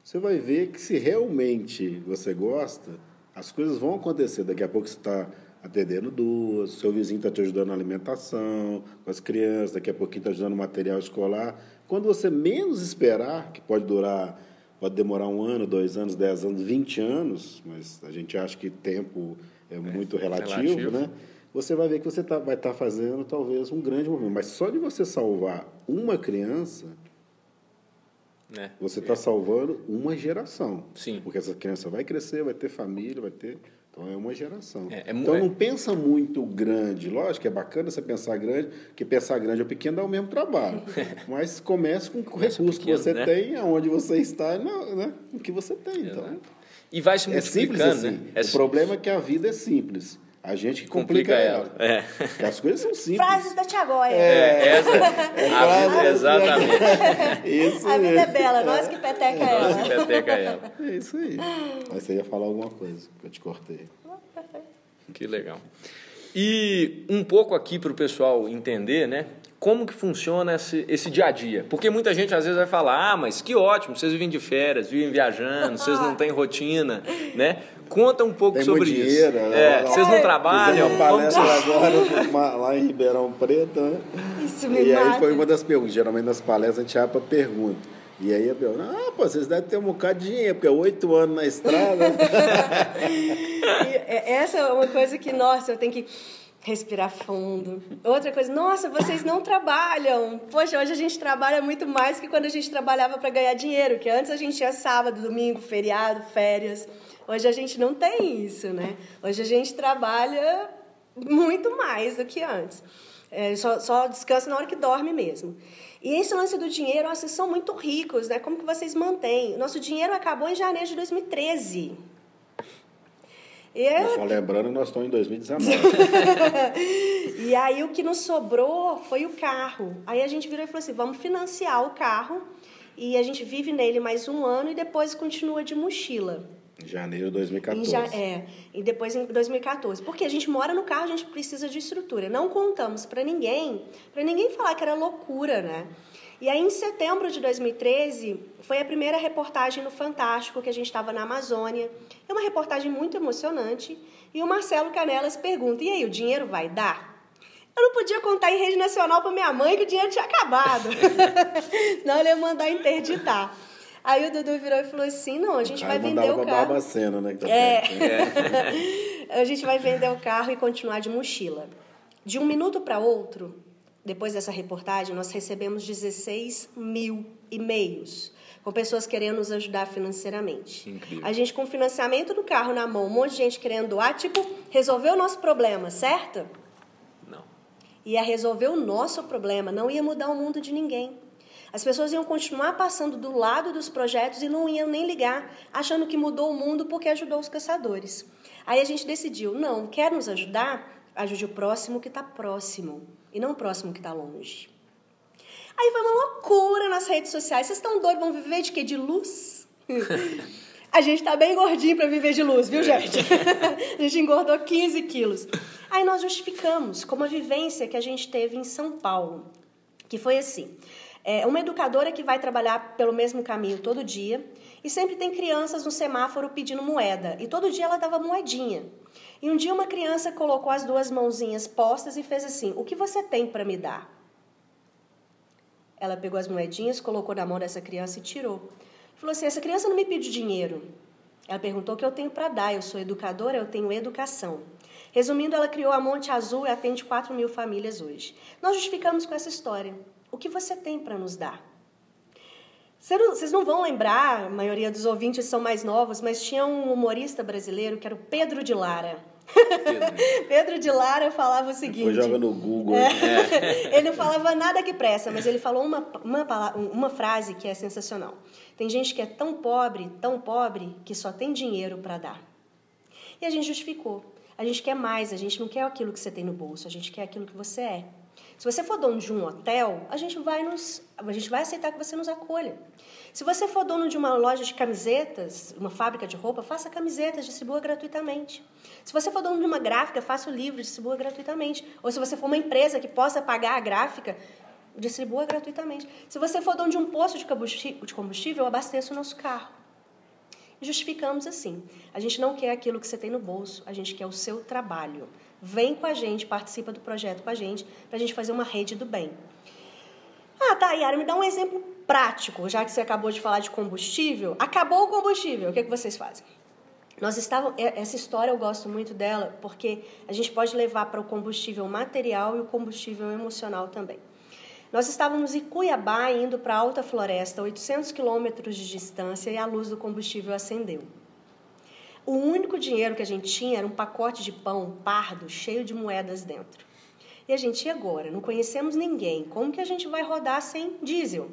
Você vai ver que se realmente você gosta, as coisas vão acontecer. Daqui a pouco você está atendendo duas, seu vizinho está te ajudando na alimentação, com as crianças, daqui a pouquinho está ajudando no material escolar. Quando você menos esperar, que pode durar, pode demorar um ano, dois anos, dez anos, vinte anos, mas a gente acha que tempo é, é muito relativo, relativo, né? Você vai ver que você tá, vai estar tá fazendo talvez um grande movimento. Mas só de você salvar uma criança, é. você está salvando uma geração. Sim. Porque essa criança vai crescer, vai ter família, vai ter então é uma geração. É, é, então não pensa muito grande. Lógico que é bacana você pensar grande, porque pensar grande ou pequeno dá o mesmo trabalho. Mas comece com o recurso que você né? tem, aonde você está, né? o que você tem. Então. E vai se multiplicando. É simples assim. Né? É o problema é que a vida é simples. A gente que complica, complica ela. É. As coisas são simples. Frases da Tiagoia. É, essa. É a vida, exatamente. Isso a vida é bela, nós que peteca ela. Nós que peteca ela. É isso aí. Mas você ia falar alguma coisa, que eu te cortei. Que legal. E um pouco aqui para o pessoal entender, né? Como que funciona esse, esse dia a dia? Porque muita gente às vezes vai falar, ah, mas que ótimo, vocês vivem de férias, vivem viajando, vocês não têm rotina, né? Conta um pouco Tem sobre dinheiro, isso. Né? É, vocês não trabalham? Uma palestra agora lá em Ribeirão Preto, né? Isso me E mata. aí foi uma das perguntas. Geralmente nas palestras a gente abre para pergunta. E aí a pergunta, ah, pô, vocês devem ter um bocado de dinheiro, porque é oito anos na estrada. e essa é uma coisa que, nossa, eu tenho que respirar fundo. Outra coisa, nossa, vocês não trabalham. Poxa, hoje a gente trabalha muito mais que quando a gente trabalhava para ganhar dinheiro, que antes a gente tinha sábado, domingo, feriado, férias. Hoje a gente não tem isso, né? Hoje a gente trabalha muito mais do que antes. É, só, só descansa na hora que dorme mesmo. E esse lance do dinheiro, vocês são muito ricos, né? Como que vocês mantêm? Nosso dinheiro acabou em janeiro de 2013. Eu... Só lembrando, nós estamos em 2019. e aí o que nos sobrou foi o carro. Aí a gente virou e falou assim: vamos financiar o carro e a gente vive nele mais um ano e depois continua de mochila. Em janeiro de 2014. Ja, é, e depois em 2014. Porque a gente mora no carro, a gente precisa de estrutura. Não contamos para ninguém, para ninguém falar que era loucura, né? E aí, em setembro de 2013, foi a primeira reportagem no Fantástico, que a gente estava na Amazônia. É uma reportagem muito emocionante. E o Marcelo Canelas pergunta: e aí, o dinheiro vai dar? Eu não podia contar em rede nacional para minha mãe que o dinheiro tinha acabado. Senão ele ia mandar interditar. Aí o Dudu virou e falou assim: não, a gente vai vender o carro. Barbacena, né? Que tá é. é. a gente vai vender o carro e continuar de mochila. De um minuto para outro, depois dessa reportagem, nós recebemos 16 mil e-mails com pessoas querendo nos ajudar financeiramente. Incrível. A gente com financiamento do carro na mão, um monte de gente querendo doar, tipo, resolver o nosso problema, certo? Não. Ia resolver o nosso problema, não ia mudar o mundo de ninguém. As pessoas iam continuar passando do lado dos projetos e não iam nem ligar, achando que mudou o mundo porque ajudou os caçadores. Aí a gente decidiu, não, quer nos ajudar? Ajude o próximo que está próximo e não o próximo que está longe. Aí foi uma loucura nas redes sociais. Vocês estão doidos? Vão viver de quê? De luz? A gente está bem gordinho para viver de luz, viu, gente? a gente engordou 15 quilos. Aí nós justificamos com uma vivência que a gente teve em São Paulo, que foi assim. É uma educadora que vai trabalhar pelo mesmo caminho todo dia e sempre tem crianças no semáforo pedindo moeda. E todo dia ela dava moedinha. E um dia uma criança colocou as duas mãozinhas postas e fez assim: O que você tem para me dar? Ela pegou as moedinhas, colocou na mão dessa criança e tirou. Falou assim: Essa criança não me pede dinheiro. Ela perguntou o que eu tenho para dar. Eu sou educadora, eu tenho educação. Resumindo, ela criou a Monte Azul e atende 4 mil famílias hoje. Nós justificamos com essa história. O que você tem para nos dar? Vocês não vão lembrar, a maioria dos ouvintes são mais novos, mas tinha um humorista brasileiro que era o Pedro de Lara. Pedro, Pedro de Lara falava o seguinte. Depois joga no Google. É, ele não falava nada que pressa, mas ele falou uma, uma, uma frase que é sensacional. Tem gente que é tão pobre, tão pobre, que só tem dinheiro para dar. E a gente justificou. A gente quer mais, a gente não quer aquilo que você tem no bolso, a gente quer aquilo que você é. Se você for dono de um hotel, a gente vai nos, a gente vai aceitar que você nos acolha. Se você for dono de uma loja de camisetas, uma fábrica de roupa, faça camisetas, distribua gratuitamente. Se você for dono de uma gráfica, faça o livro, distribua gratuitamente. Ou se você for uma empresa que possa pagar a gráfica, distribua gratuitamente. Se você for dono de um posto de combustível, abasteça o nosso carro. justificamos assim. A gente não quer aquilo que você tem no bolso, a gente quer o seu trabalho. Vem com a gente, participa do projeto com a gente, para a gente fazer uma rede do bem. Ah, tá, Yara, me dá um exemplo prático, já que você acabou de falar de combustível. Acabou o combustível, o que, é que vocês fazem? Nós estávamos, essa história eu gosto muito dela, porque a gente pode levar para o combustível material e o combustível emocional também. Nós estávamos em Cuiabá, indo para a Alta Floresta, 800 quilômetros de distância, e a luz do combustível acendeu. O único dinheiro que a gente tinha era um pacote de pão pardo cheio de moedas dentro. E a gente, e agora? Não conhecemos ninguém. Como que a gente vai rodar sem diesel?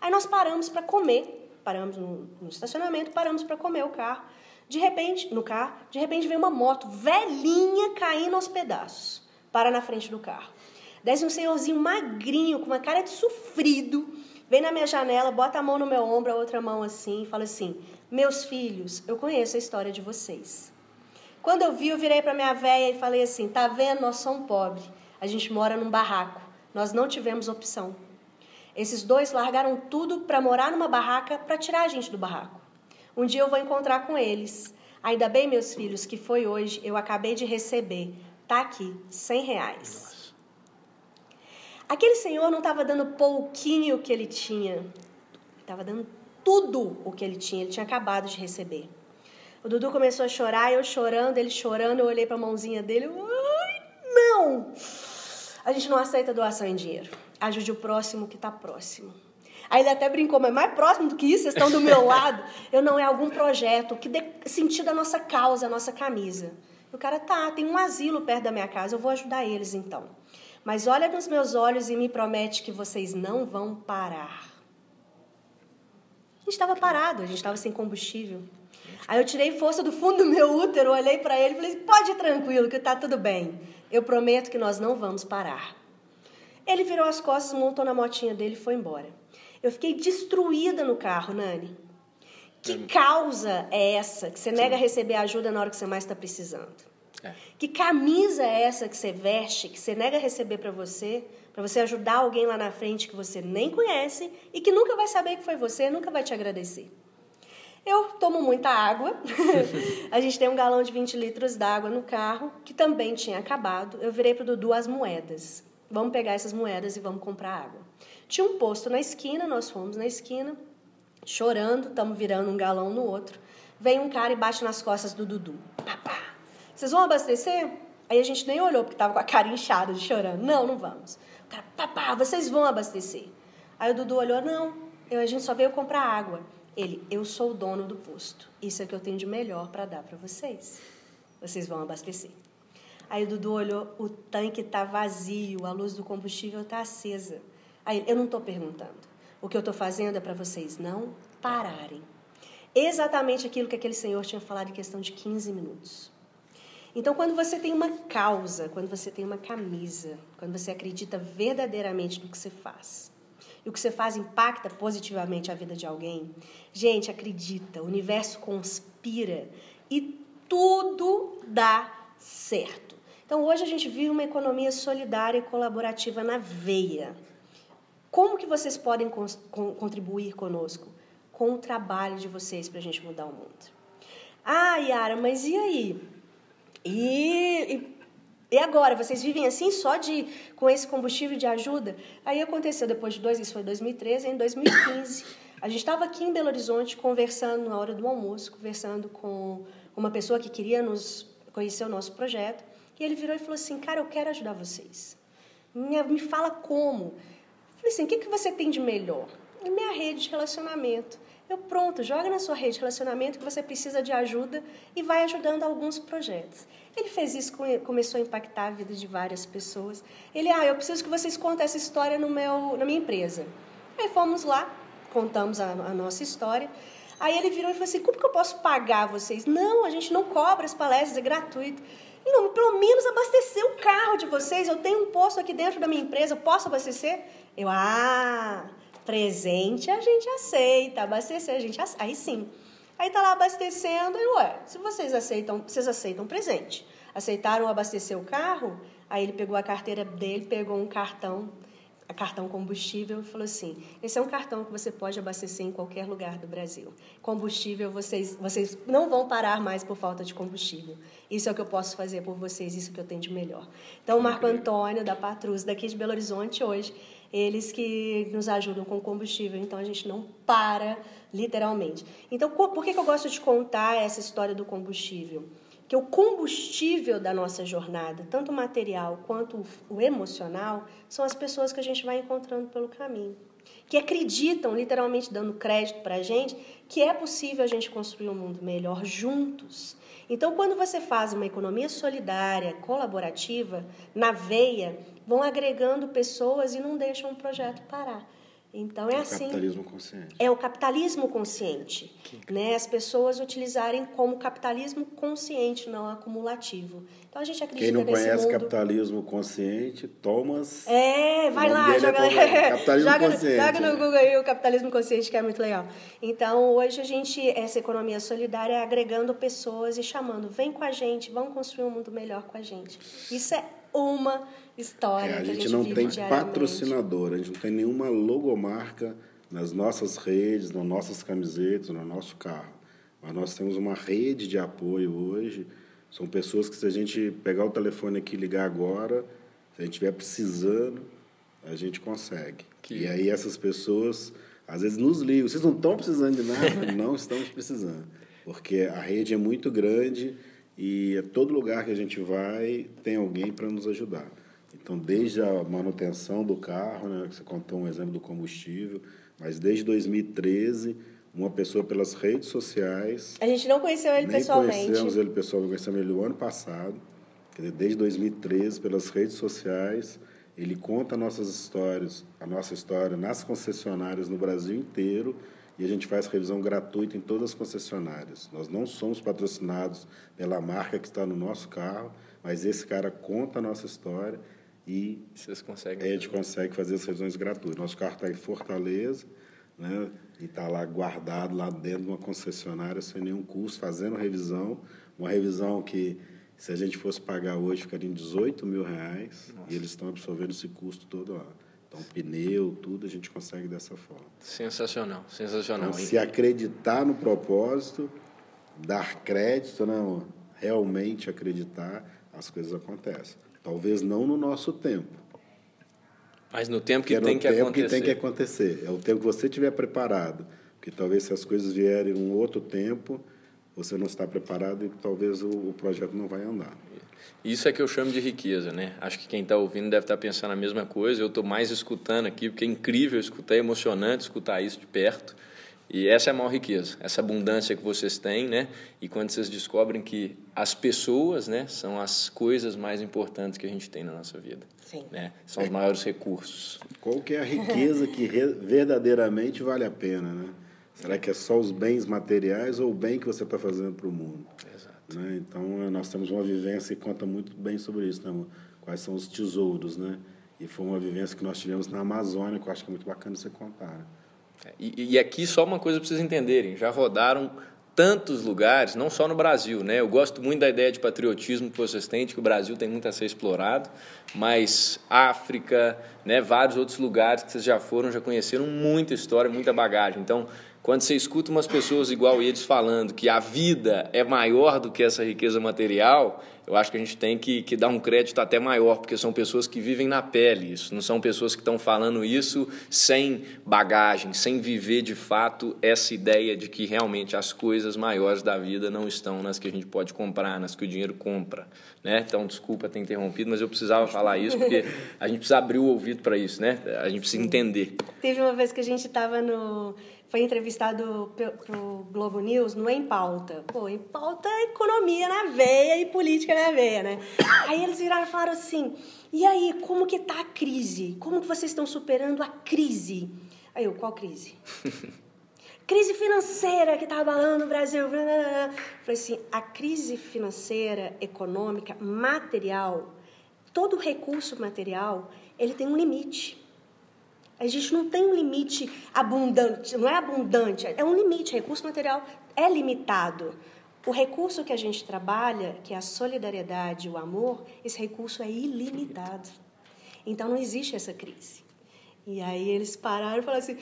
Aí nós paramos para comer, paramos no, estacionamento, paramos para comer o carro. De repente, no carro, de repente vem uma moto velhinha caindo aos pedaços. Para na frente do carro. Desce um senhorzinho magrinho, com uma cara de sofrido, vem na minha janela, bota a mão no meu ombro, a outra mão assim, e fala assim: meus filhos, eu conheço a história de vocês. Quando eu vi, eu virei para minha velha e falei assim: tá vendo? Nós somos pobres. A gente mora num barraco. Nós não tivemos opção. Esses dois largaram tudo para morar numa barraca para tirar a gente do barraco. Um dia eu vou encontrar com eles. Ainda bem, meus filhos, que foi hoje. Eu acabei de receber. Tá aqui, 100 reais. Aquele senhor não estava dando pouquinho que ele tinha. Estava dando tudo o que ele tinha, ele tinha acabado de receber. O Dudu começou a chorar, eu chorando, ele chorando, eu olhei para a mãozinha dele, não! A gente não aceita doação em dinheiro. Ajude o próximo que está próximo. Aí ele até brincou, mas mais próximo do que isso, vocês estão do meu lado. Eu não, é algum projeto que dê sentido à nossa causa, à nossa camisa. O cara, tá, tem um asilo perto da minha casa, eu vou ajudar eles então. Mas olha nos meus olhos e me promete que vocês não vão parar. A gente estava parado, a gente estava sem combustível. Aí eu tirei força do fundo do meu útero, olhei para ele e falei: pode ir tranquilo, que tá tudo bem. Eu prometo que nós não vamos parar. Ele virou as costas, montou na motinha dele e foi embora. Eu fiquei destruída no carro, Nani. Que causa é essa que você nega receber ajuda na hora que você mais está precisando? É. Que camisa é essa que você veste, que você nega receber para você, para você ajudar alguém lá na frente que você nem conhece e que nunca vai saber que foi você, nunca vai te agradecer? Eu tomo muita água. a gente tem um galão de 20 litros d'água no carro, que também tinha acabado. Eu virei para o Dudu as moedas. Vamos pegar essas moedas e vamos comprar água. Tinha um posto na esquina, nós fomos na esquina, chorando, estamos virando um galão no outro. Vem um cara e bate nas costas do Dudu. Papá, vocês vão abastecer? Aí a gente nem olhou, porque estava com a cara inchada de chorando. Não, não vamos. O cara, papá, vocês vão abastecer. Aí o Dudu olhou, não, eu, a gente só veio comprar água. Ele, eu sou o dono do posto. Isso é o que eu tenho de melhor para dar para vocês. Vocês vão abastecer. Aí o Dudu olhou, o tanque está vazio, a luz do combustível está acesa. Aí eu não estou perguntando. O que eu estou fazendo é para vocês não pararem. Exatamente aquilo que aquele senhor tinha falado em questão de 15 minutos. Então, quando você tem uma causa, quando você tem uma camisa, quando você acredita verdadeiramente no que você faz, e o que você faz impacta positivamente a vida de alguém, gente, acredita, o universo conspira e tudo dá certo. Então, hoje a gente vive uma economia solidária e colaborativa na veia. Como que vocês podem contribuir conosco? Com o trabalho de vocês para a gente mudar o mundo. Ah, Yara, mas e aí? E, e e agora, vocês vivem assim só de com esse combustível de ajuda? Aí aconteceu depois de dois, isso foi 2013, em 2015, a gente estava aqui em Belo Horizonte conversando na hora do almoço, conversando com uma pessoa que queria nos conhecer o nosso projeto, e ele virou e falou assim: "Cara, eu quero ajudar vocês. Me, fala como". Eu falei assim: "O que que você tem de melhor?" Minha rede de relacionamento. Eu, pronto, joga na sua rede de relacionamento que você precisa de ajuda e vai ajudando alguns projetos. Ele fez isso, começou a impactar a vida de várias pessoas. Ele, ah, eu preciso que vocês contem essa história no meu, na minha empresa. Aí fomos lá, contamos a, a nossa história. Aí ele virou e falou assim: como que eu posso pagar vocês? Não, a gente não cobra as palestras, é gratuito. Não, pelo menos abastecer o carro de vocês. Eu tenho um posto aqui dentro da minha empresa, posso abastecer? Eu, ah, Presente a gente aceita, abastecer a gente aceita. Aí sim. Aí tá lá abastecendo e, ué, se vocês aceitam, vocês aceitam presente. Aceitaram abastecer o carro? Aí ele pegou a carteira dele, pegou um cartão, a cartão combustível e falou assim: esse é um cartão que você pode abastecer em qualquer lugar do Brasil. Combustível, vocês, vocês não vão parar mais por falta de combustível. Isso é o que eu posso fazer por vocês, isso é o que eu tenho de melhor. Então, o Marco Antônio, da Patrus, daqui de Belo Horizonte, hoje, eles que nos ajudam com combustível, então a gente não para, literalmente. Então, por que, eu gosto de contar essa história do combustível? Que o combustível da nossa jornada, tanto o material quanto o emocional, são as pessoas que a gente vai encontrando pelo caminho. Que acreditam, literalmente dando crédito para a gente, que é possível a gente construir um mundo melhor juntos. Então, quando você faz uma economia solidária, colaborativa, na veia, vão agregando pessoas e não deixam o projeto parar. Então é, é assim. O capitalismo consciente. É o capitalismo consciente, que... né? As pessoas utilizarem como capitalismo consciente, não acumulativo. Então a gente acredita Quem não conhece mundo... capitalismo consciente, Thomas. É, vai lá, joga, é capitalismo joga, consciente. joga no Google aí o capitalismo consciente que é muito legal. Então hoje a gente essa economia solidária é agregando pessoas e chamando, vem com a gente, vamos construir um mundo melhor com a gente. Isso é uma história. É, a, gente a gente não tem patrocinador, a gente não tem nenhuma logomarca nas nossas redes, nas nossas camisetas, no nosso carro. Mas nós temos uma rede de apoio hoje. São pessoas que, se a gente pegar o telefone aqui e ligar agora, se a gente estiver precisando, a gente consegue. Que... E aí essas pessoas, às vezes, nos ligam. Vocês não estão precisando de nada? não estamos precisando. Porque a rede é muito grande e a todo lugar que a gente vai tem alguém para nos ajudar. Então, desde a manutenção do carro, né, você contou um exemplo do combustível, mas desde 2013, uma pessoa pelas redes sociais. A gente não conheceu ele nem pessoalmente. conhecemos ele pessoalmente, conhecemos ele no ano passado. Quer dizer, desde 2013, pelas redes sociais, ele conta nossas histórias, a nossa história nas concessionárias no Brasil inteiro e a gente faz revisão gratuita em todas as concessionárias. Nós não somos patrocinados pela marca que está no nosso carro, mas esse cara conta a nossa história e Vocês conseguem. a gente consegue fazer as revisões gratuitas. Nosso carro está em Fortaleza, né? E está lá guardado lá dentro de uma concessionária sem nenhum custo, fazendo revisão, uma revisão que se a gente fosse pagar hoje ficaria em 18 mil reais e eles estão absorvendo esse custo todo lá. Então pneu, tudo a gente consegue dessa forma. Sensacional, sensacional. Então, se acreditar no propósito, dar crédito, né, amor? realmente acreditar, as coisas acontecem. Talvez não no nosso tempo, Mas no tempo que, é no tem que tempo acontecer. que tem que acontecer. É o tempo que você estiver preparado. Porque talvez se as coisas vierem em um outro tempo, você não está preparado e talvez o, o projeto não vai andar. Isso é que eu chamo de riqueza, né? Acho que quem está ouvindo deve estar pensando a mesma coisa. Eu estou mais escutando aqui, porque é incrível escutar, é emocionante escutar isso de perto. E essa é a maior riqueza, essa abundância que vocês têm, né? E quando vocês descobrem que as pessoas, né, são as coisas mais importantes que a gente tem na nossa vida. Sim. Né? São os maiores recursos. Qual que é a riqueza que re- verdadeiramente vale a pena, né? Será que é só os bens materiais ou o bem que você está fazendo para o mundo? Exato. Né? Então, eh, nós temos uma vivência que conta muito bem sobre isso, né? amor? Quais são os tesouros, né? E foi uma vivência que nós tivemos na Amazônia, que eu acho que é muito bacana você contar. né? E, e aqui só uma coisa para vocês entenderem, já rodaram tantos lugares, não só no Brasil, né? Eu gosto muito da ideia de patriotismo que vocês têm, de que o Brasil tem muito a ser explorado, mas África, né, vários outros lugares que vocês já foram, já conheceram muita história, muita bagagem. Então, quando você escuta umas pessoas igual eles falando que a vida é maior do que essa riqueza material, eu acho que a gente tem que, que dar um crédito até maior, porque são pessoas que vivem na pele isso, não são pessoas que estão falando isso sem bagagem, sem viver de fato essa ideia de que realmente as coisas maiores da vida não estão nas que a gente pode comprar, nas que o dinheiro compra. Né? Então, desculpa ter interrompido, mas eu precisava falar isso, porque a gente precisa abrir o ouvido para isso, né? a gente precisa entender. Teve uma vez que a gente estava no. Foi entrevistado pro Globo News no Em Pauta. Pô, Em Pauta é economia na veia e política na veia, né? Aí eles viraram e falaram assim: e aí, como que tá a crise? Como que vocês estão superando a crise? Aí eu, qual crise? crise financeira que está abalando o Brasil. Falei assim, a crise financeira, econômica, material, todo recurso material, ele tem um limite. A gente não tem um limite abundante, não é abundante, é um limite. Recurso material é limitado. O recurso que a gente trabalha, que é a solidariedade, o amor, esse recurso é ilimitado. Então não existe essa crise. E aí eles pararam e falaram assim: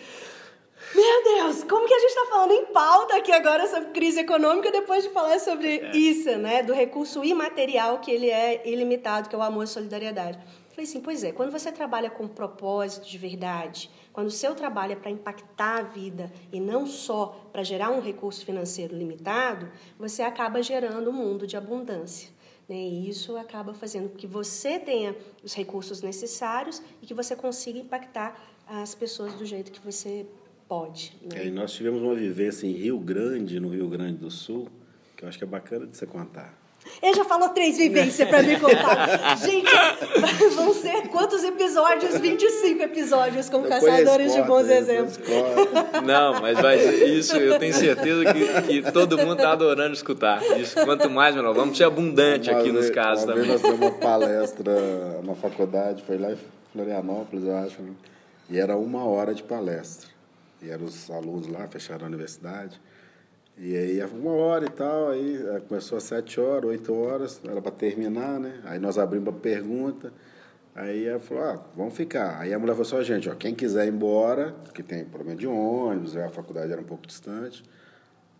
Meu Deus, como que a gente está falando em pauta aqui agora sobre crise econômica depois de falar sobre isso, né? Do recurso imaterial que ele é ilimitado, que é o amor e a solidariedade. Falei assim, pois é, quando você trabalha com propósito de verdade, quando o seu trabalho é para impactar a vida e não só para gerar um recurso financeiro limitado, você acaba gerando um mundo de abundância. Né? E isso acaba fazendo que você tenha os recursos necessários e que você consiga impactar as pessoas do jeito que você pode. Né? É, nós tivemos uma vivência em Rio Grande, no Rio Grande do Sul, que eu acho que é bacana de você contar. Ele já falou três vivências para me contar. Gente, vão ser quantos episódios? 25 episódios com Depois Caçadores de Bons Exemplos. corta. Não, mas vai, isso eu tenho certeza que, que todo mundo está adorando escutar. Isso, quanto mais, melhor. Vamos ser abundante Uma aqui nos vez- casos uma também. Vez nós temos uma palestra na faculdade, foi lá em Florianópolis, eu acho, né? e era uma hora de palestra. E eram os alunos lá, fecharam a universidade. E aí, uma hora e tal, aí eh, começou às sete horas, oito horas, era para terminar, né? Aí nós abrimos para pergunta. Aí ela falou, ah, vamos ficar. Aí a mulher falou assim, ó, gente, ó, quem quiser ir embora, que tem problema de ônibus, a faculdade era um pouco distante.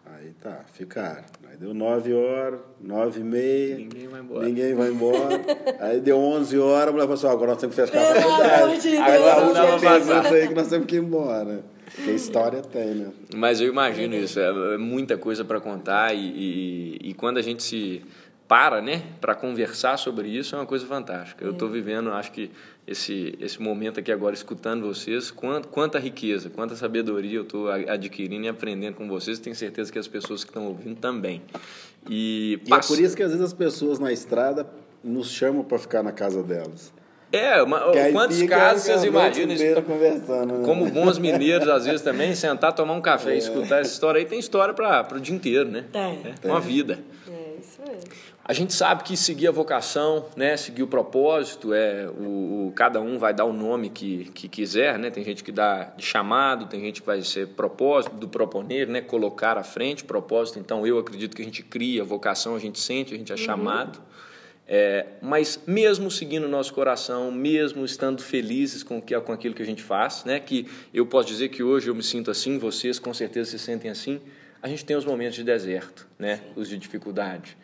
Aí tá, ficaram. Aí deu nove horas, nove e meia. Ninguém vai embora. Ninguém vai embora. aí deu onze horas, a mulher falou assim, ó, agora nós temos que fechar a Pelo faculdade. amor de Aí Deus, a não dava última pra pergunta passar. aí que nós temos que ir embora. Porque história tem, né? Mas eu imagino isso, é é muita coisa para contar e, e, e quando a gente se para, né, para conversar sobre isso é uma coisa fantástica. Eu estou vivendo, acho que esse esse momento aqui agora escutando vocês, quanta, quanta riqueza, quanta sabedoria eu estou adquirindo e aprendendo com vocês. Tenho certeza que as pessoas que estão ouvindo também. E, e é por isso que às vezes as pessoas na estrada nos chamam para ficar na casa delas. É, uma, quantos casos vocês imaginam isso? Conversando, né? Como bons mineiros, às vezes também, sentar, tomar um café é. e escutar essa história aí, tem história para o dia inteiro, né? Tem. É, uma vida. É, isso mesmo. A gente sabe que seguir a vocação, né, seguir o propósito, é o, o, cada um vai dar o nome que, que quiser, né? Tem gente que dá de chamado, tem gente que vai ser propósito do proponer, né, colocar à frente propósito. Então eu acredito que a gente cria, vocação a gente sente, a gente é uhum. chamado. É, mas mesmo seguindo o nosso coração, mesmo estando felizes com, que, com aquilo que a gente faz, né, que eu posso dizer que hoje eu me sinto assim, vocês com certeza se sentem assim, a gente tem os momentos de deserto, né, os de dificuldade.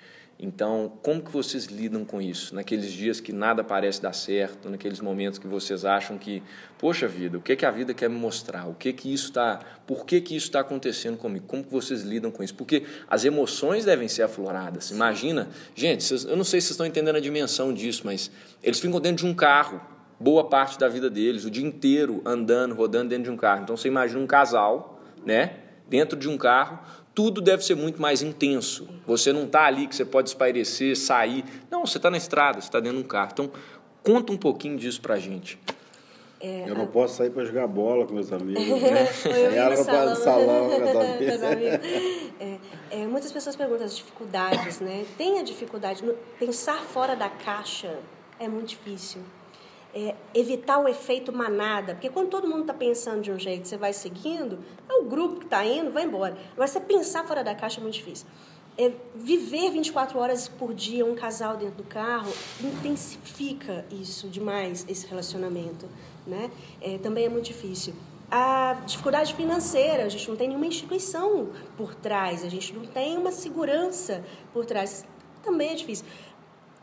Então, como que vocês lidam com isso? Naqueles dias que nada parece dar certo, naqueles momentos que vocês acham que, poxa vida, o que que a vida quer me mostrar? O que que isso está, por que que isso está acontecendo comigo? Como que vocês lidam com isso? Porque as emoções devem ser afloradas. Imagina, gente, vocês, eu não sei se vocês estão entendendo a dimensão disso, mas eles ficam dentro de um carro, boa parte da vida deles, o dia inteiro andando, rodando dentro de um carro. Então, você imagina um casal, né, dentro de um carro tudo deve ser muito mais intenso. Você não está ali que você pode espairecer, sair. Não, você está na estrada, você está dentro de um carro. Então, conta um pouquinho disso para a gente. É, eu não posso sair para jogar bola com meus amigos. Né? eu no salão, salão com meus amigos. É, é, muitas pessoas perguntam as dificuldades, né? Tem a dificuldade. Pensar fora da caixa é muito difícil é, evitar o efeito manada, porque quando todo mundo está pensando de um jeito, você vai seguindo, é o grupo que está indo, vai embora. Agora, você pensar fora da caixa é muito difícil. É, viver 24 horas por dia um casal dentro do carro intensifica isso demais, esse relacionamento. Né? É, também é muito difícil. A dificuldade financeira, a gente não tem nenhuma instituição por trás, a gente não tem uma segurança por trás, também é difícil.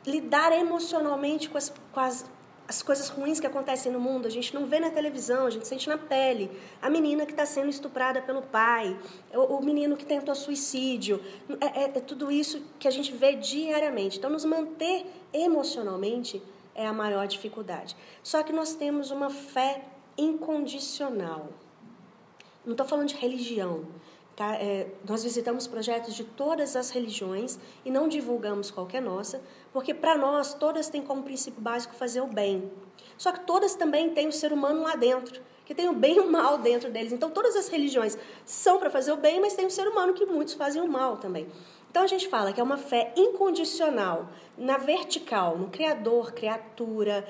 Lidar emocionalmente com as, com as as coisas ruins que acontecem no mundo, a gente não vê na televisão, a gente sente na pele. A menina que está sendo estuprada pelo pai, o, menino que tentou suicídio, é, é, é, tudo isso que a gente vê diariamente. Então, nos manter emocionalmente é a maior dificuldade. Só que nós temos uma fé incondicional. Não estou falando de religião. Tá? É, nós visitamos projetos de todas as religiões e não divulgamos qualquer nossa, porque para nós todas têm como princípio básico fazer o bem. Só que todas também têm o ser humano lá dentro, que tem o bem e o mal dentro deles. Então todas as religiões são para fazer o bem, mas tem o ser humano que muitos fazem o mal também. Então a gente fala que é uma fé incondicional na vertical, no Criador, criatura,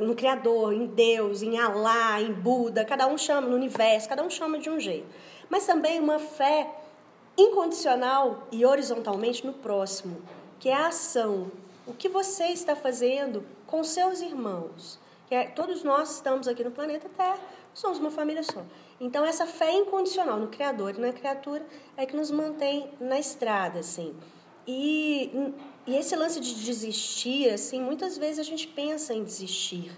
no, Criador, em Deus, em Alá, em Buda, cada um chama, no universo, cada um chama de um jeito mas também uma fé incondicional e horizontalmente no próximo, que é a ação. O que você está fazendo com seus irmãos? Que é, todos nós estamos aqui no planeta Terra, somos uma família só. Então, essa fé incondicional no Criador e na criatura é que nos mantém na estrada, assim. E, e esse lance de desistir, assim, muitas vezes a gente pensa em desistir,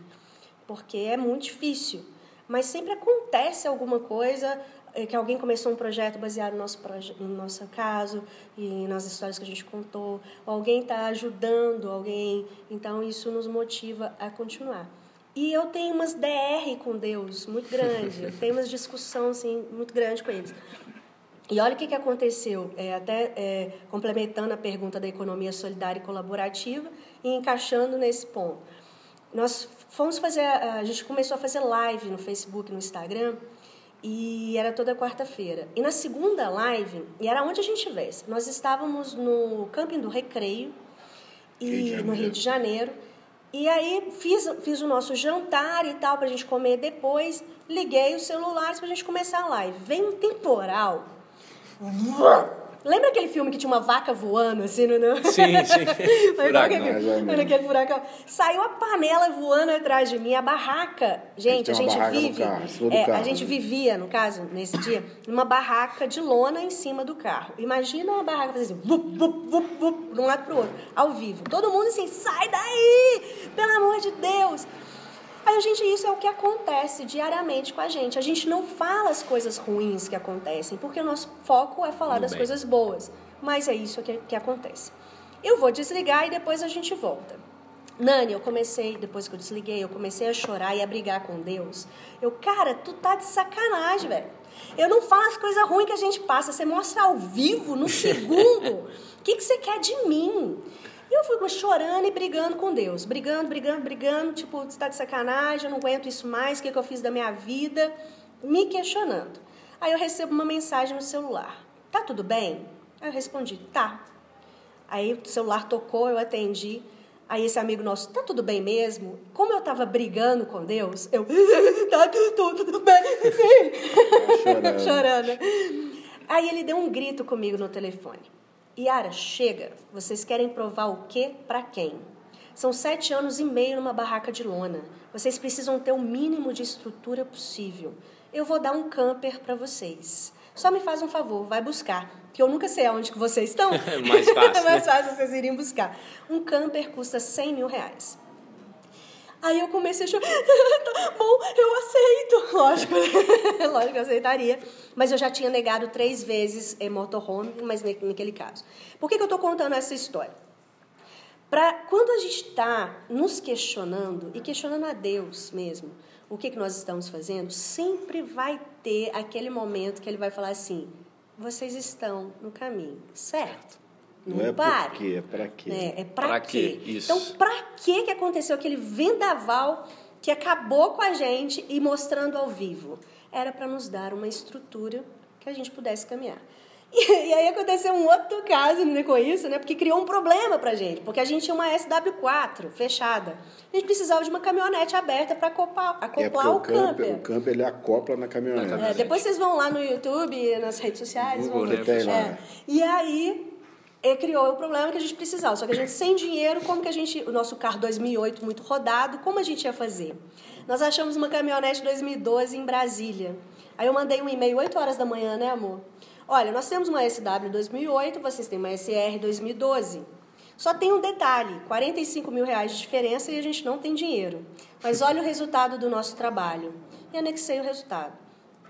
porque é muito difícil. Mas sempre acontece alguma coisa, que alguém começou um projeto baseado no nosso, no nosso caso e nas histórias que a gente contou, ou alguém está ajudando alguém, então isso nos motiva a continuar. E eu tenho umas DR com Deus muito grande, eu tenho umas discussão assim muito grande com eles. E olha o que, que aconteceu, é, até é, complementando a pergunta da economia solidária e colaborativa e encaixando nesse ponto. Nós fomos fazer, a gente começou a fazer live no Facebook, no Instagram, e era toda quarta-feira. E na segunda live, e era onde a gente estivesse, nós estávamos no Camping do Recreio, e Rio no Rio de Janeiro. E aí fiz, fiz o nosso jantar e tal, para a gente comer depois. Liguei os celulares para a gente começar a live. Vem um temporal. Lembra aquele filme que tinha uma vaca voando assim no. no... Sim, sim. Furacão. Aquele furacão. Saiu a panela voando atrás de mim, a barraca. Gente, a gente vive. Carro, é, carro, a gente né? vivia, no caso, nesse dia, numa barraca de lona em cima do carro. Imagina uma barraca fazendo assim, vup, vup, vup, vup, de um lado pro outro, ao vivo. Todo mundo assim, sai daí! Pelo amor de Deus! Aí, gente, isso é o que acontece diariamente com a gente. A gente não fala as coisas ruins que acontecem, porque o nosso foco é falar das bem. coisas boas. Mas é isso que, que acontece. Eu vou desligar e depois a gente volta. Nani, eu comecei, depois que eu desliguei, eu comecei a chorar e a brigar com Deus. Eu, cara, tu tá de sacanagem, velho. Eu não falo as coisas ruins que a gente passa, você mostra ao vivo, no segundo. O que, que você quer de mim? E eu fui chorando e brigando com Deus. Brigando, brigando, brigando. Tipo, você tá de sacanagem, eu não aguento isso mais, o que, que eu fiz da minha vida? Me questionando. Aí eu recebo uma mensagem no celular. Tá tudo bem? Aí eu respondi, tá. Aí o celular tocou, eu atendi. Aí esse amigo nosso, tá tudo bem mesmo? Como eu tava brigando com Deus, eu, tá tudo, tudo bem, sim. Chorando. Chorando. Aí ele deu um grito comigo no telefone. Yara, chega. Vocês querem provar o quê para quem? São sete anos e meio numa barraca de lona. Vocês precisam ter o mínimo de estrutura possível. Eu vou dar um camper para vocês. Só me faz um favor, vai buscar. Que eu nunca sei aonde que vocês estão. É mais fácil. é mais fácil vocês irem buscar. Um camper custa 100 mil reais. Aí eu comecei a chorar. tá bom, eu aceito. Lógico, lógico que eu aceitaria. Mas eu já tinha negado três vezes em motorhome, mas naquele caso. Por que, que eu estou contando essa história? Para quando a gente está nos questionando, e questionando a Deus mesmo, o que, que nós estamos fazendo, sempre vai ter aquele momento que ele vai falar assim: vocês estão no caminho, certo? Não, não é para. por quê, é para quê. É, é para quê. quê. Então, para que que aconteceu aquele vendaval que acabou com a gente e mostrando ao vivo? Era para nos dar uma estrutura que a gente pudesse caminhar. E, aí aconteceu um outro caso né, com isso, né? Porque criou um problema pra gente. Porque a gente tinha uma SW4 fechada. A gente precisava de uma caminhonete aberta para acoplar, acoplar é o, camper. O camper ele acopla na caminhonete. É, depois vocês vão lá no YouTube, nas redes sociais. Google, vão né, ver. É. E aí criou o problema que a gente precisava. Só que a gente sem dinheiro, como que a gente, o nosso carro 2008 muito rodado, como a gente ia fazer? Nós achamos uma caminhonete 2012 em Brasília. Aí eu mandei um e-mail 8 horas da manhã, né, amor? Olha, nós temos uma SW 2008, vocês têm uma SR 2012. Só tem um detalhe: 45 mil reais de diferença e a gente não tem dinheiro. Mas olha o resultado do nosso trabalho. E anexei o resultado.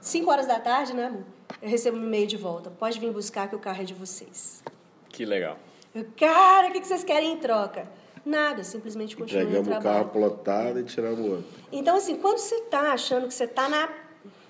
5 horas da tarde, né, amor? Eu recebo um e-mail de volta. Pode vir buscar que o carro é de vocês. Que legal. Eu, cara, o que vocês querem em troca? Nada, simplesmente continuamos o trabalho. Pegamos o carro plotado e tiramos o outro. Então, assim, quando você está achando que você está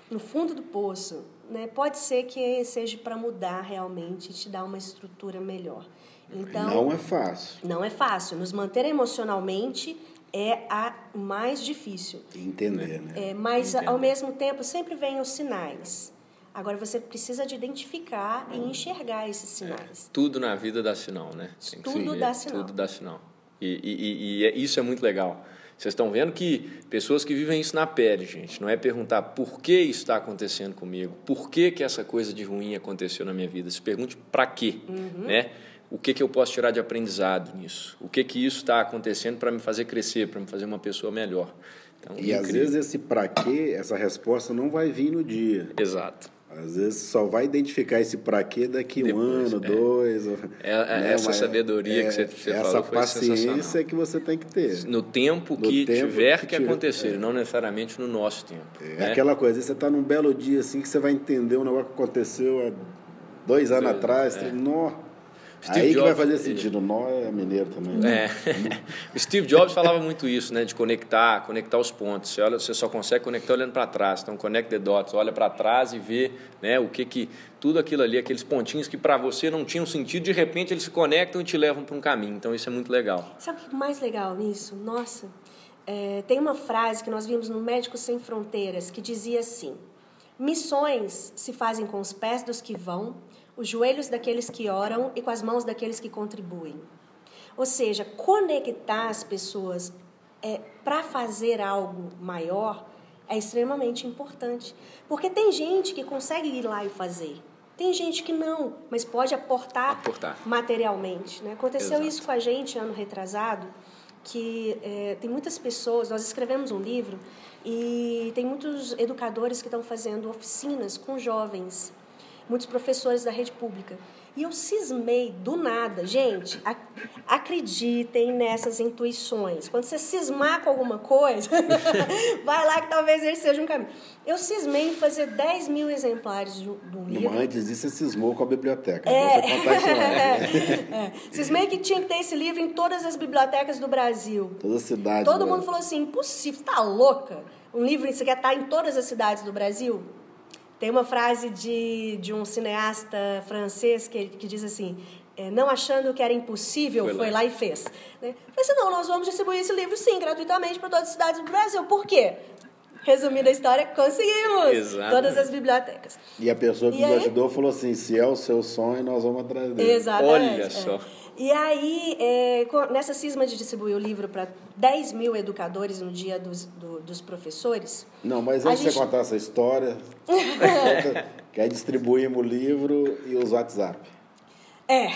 no fundo do poço, né, pode ser que seja para mudar realmente e te dar uma estrutura melhor. Então, não é fácil. Não é fácil. Nos manter emocionalmente é a mais difícil. Entender, né? É, mas, Entender. ao mesmo tempo, sempre vem os sinais. Agora, você precisa de identificar e enxergar esses é, sinais. É, tudo na vida dá sinal, né? tudo dá sinal. Tudo dá sinal. E, e, e, e é, isso é muito legal. Vocês estão vendo que pessoas que vivem isso na pele, gente, não é perguntar por que isso está acontecendo comigo, por que, que essa coisa de ruim aconteceu na minha vida. Se pergunte para quê, uhum. né? O que, que eu posso tirar de aprendizado nisso? O que que isso está acontecendo para me fazer crescer, para me fazer uma pessoa melhor? Então, e incrível. às vezes esse para quê, essa resposta não vai vir no dia. Exato. Às vezes só vai identificar esse para quê daqui Depois, um ano, é. dois. É, é né? essa Mas sabedoria é, que você, você essa falou Essa paciência que você tem que ter. No tempo no que tempo tiver que, que acontecer, é. não necessariamente no nosso tempo. É né? aquela coisa, você está num belo dia assim que você vai entender um negócio que aconteceu há dois anos dois, atrás. É. Nó, Steve Aí Jobs, que vai fazer sentido. Nó é mineiro também. Né? É. o Steve Jobs falava muito isso, né? De conectar, conectar os pontos. Você, olha, você só consegue conectar olhando para trás. Então, connect the dots. Olha para trás e vê né, o que que... Tudo aquilo ali, aqueles pontinhos que para você não tinham sentido, de repente eles se conectam e te levam para um caminho. Então, isso é muito legal. Sabe o que é mais legal nisso? Nossa, é, tem uma frase que nós vimos no Médicos Sem Fronteiras que dizia assim... Missões se fazem com os pés dos que vão os joelhos daqueles que oram e com as mãos daqueles que contribuem. Ou seja, conectar as pessoas é, para fazer algo maior é extremamente importante. Porque tem gente que consegue ir lá e fazer. Tem gente que não, mas pode aportar, aportar. materialmente. Né? Aconteceu Exato. isso com a gente ano retrasado, que é, tem muitas pessoas, nós escrevemos um livro e tem muitos educadores que estão fazendo oficinas com jovens muitos professores da rede pública. E eu cismei do nada. Gente, ac acreditem nessas intuições. Quando você cismar com alguma coisa, vai lá que talvez ele seja um caminho. Eu cismei em fazer 10 mil exemplares do, livro. Antes disso, você cismou com a biblioteca. É. Você contar isso é. Cismei que tinha que ter esse livro em todas as bibliotecas do Brasil. Todas as cidades. Todo mundo falou assim: impossível, tá louca? Um livro, você quer estar em todas as cidades do Brasil? Tem uma frase de, de um cineasta francês que, que diz assim: é, não achando que era impossível, foi lá, foi lá e fez. Né? Falei assim, não, nós vamos distribuir esse livro, sim, gratuitamente para todas as cidades do Brasil. Por quê? Resumindo a história, conseguimos! Exatamente. Todas as bibliotecas. E a pessoa que e nos aí... ajudou falou assim, se é o seu sonho, nós vamos atrás dele. Exatamente. Olha é. E aí, é, nessa cisma de distribuir o livro para 10 mil educadores no dia dos, do, dos professores. Não, mas antes de gente... você contar essa história, quer distribuirmos o livro e os WhatsApp. É.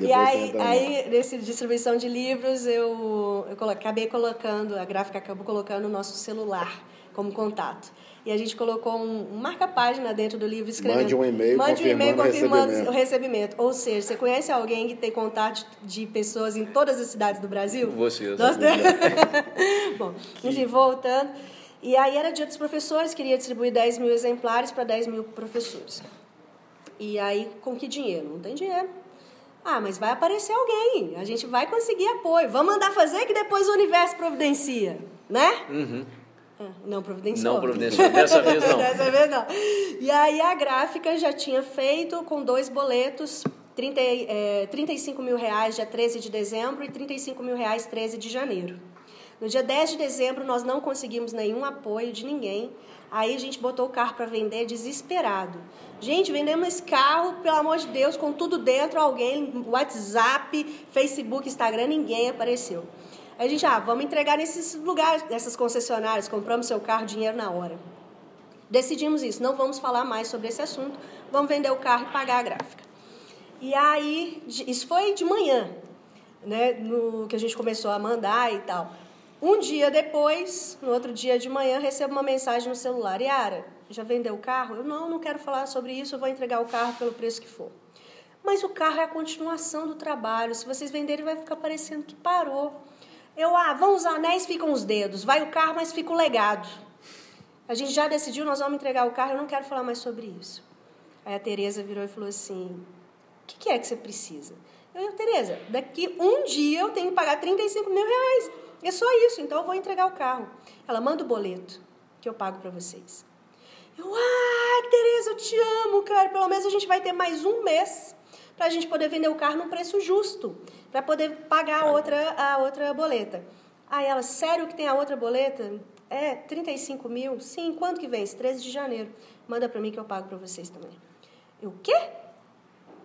e aí, aí, nessa distribuição de livros, eu, eu acabei colocando, a gráfica acabou colocando o nosso celular como contato. E a gente colocou um, um marca-página dentro do livro escrevendo. Mande um e-mail Mande confirmando, um e-mail confirmando o, recebimento. o recebimento. Ou seja, você conhece alguém que tem contato de pessoas em todas as cidades do Brasil? Você, eu Nós Bom, enfim, voltando. E aí era dia dos professores, queria distribuir 10 mil exemplares para 10 mil professores. E aí, com que dinheiro? Não tem dinheiro. Ah, mas vai aparecer alguém, a gente vai conseguir apoio. Vamos mandar fazer que depois o universo providencia, né? Uhum. Não providenciou. Não providenciou, dessa vez não. dessa vez não. E aí a gráfica já tinha feito com dois boletos, 30, é, 35 mil reais dia 13 de dezembro e 35 mil reais 13 de janeiro. No dia 10 de dezembro nós não conseguimos nenhum apoio de ninguém. Aí a gente botou o carro para vender desesperado. Gente, vendemos esse carro, pelo amor de Deus, com tudo dentro, alguém, WhatsApp, Facebook, Instagram, ninguém apareceu. A gente, ah, vamos entregar nesses lugares, nessas concessionárias, compramos seu carro, dinheiro na hora. Decidimos isso, não vamos falar mais sobre esse assunto, vamos vender o carro e pagar a gráfica. E aí, isso foi de manhã, né, no que a gente começou a mandar e tal. Um dia depois, no outro dia de manhã, recebo uma mensagem no celular: Yara, já vendeu o carro? Eu não, não quero falar sobre isso, eu vou entregar o carro pelo preço que for. Mas o carro é a continuação do trabalho. Se vocês venderem, vai ficar parecendo que parou. Eu, ah, vão os anéis, ficam os dedos. Vai o carro, mas fica o legado. A gente já decidiu, nós vamos entregar o carro, eu não quero falar mais sobre isso. Aí a Tereza virou e falou assim: O que, que é que você precisa? Eu, Tereza, daqui um dia eu tenho que pagar 35 mil reais. É só isso, então eu vou entregar o carro. Ela manda o boleto que eu pago para vocês. Eu, ah, Tereza, eu te amo, cara. Pelo menos a gente vai ter mais um mês para a gente poder vender o carro num preço justo para poder pagar a outra, a outra boleta. Aí ela, sério que tem a outra boleta? É, 35 mil? Sim, quando que vence? 13 de janeiro. Manda para mim que eu pago para vocês também. Eu, o quê?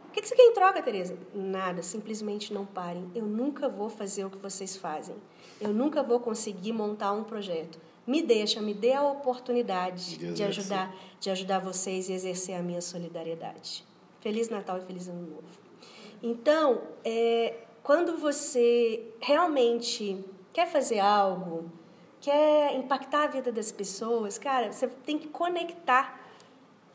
O que, você quer em troca, Tereza? Nada, simplesmente não parem. Eu nunca vou fazer o que vocês fazem. Eu nunca vou conseguir montar um projeto. Me deixa, me dê a oportunidade de ajudar, de ajudar vocês e exercer a minha solidariedade. Feliz Natal e feliz Ano Novo. Então, é, quando você realmente quer fazer algo, quer impactar a vida das pessoas, cara, você tem que conectar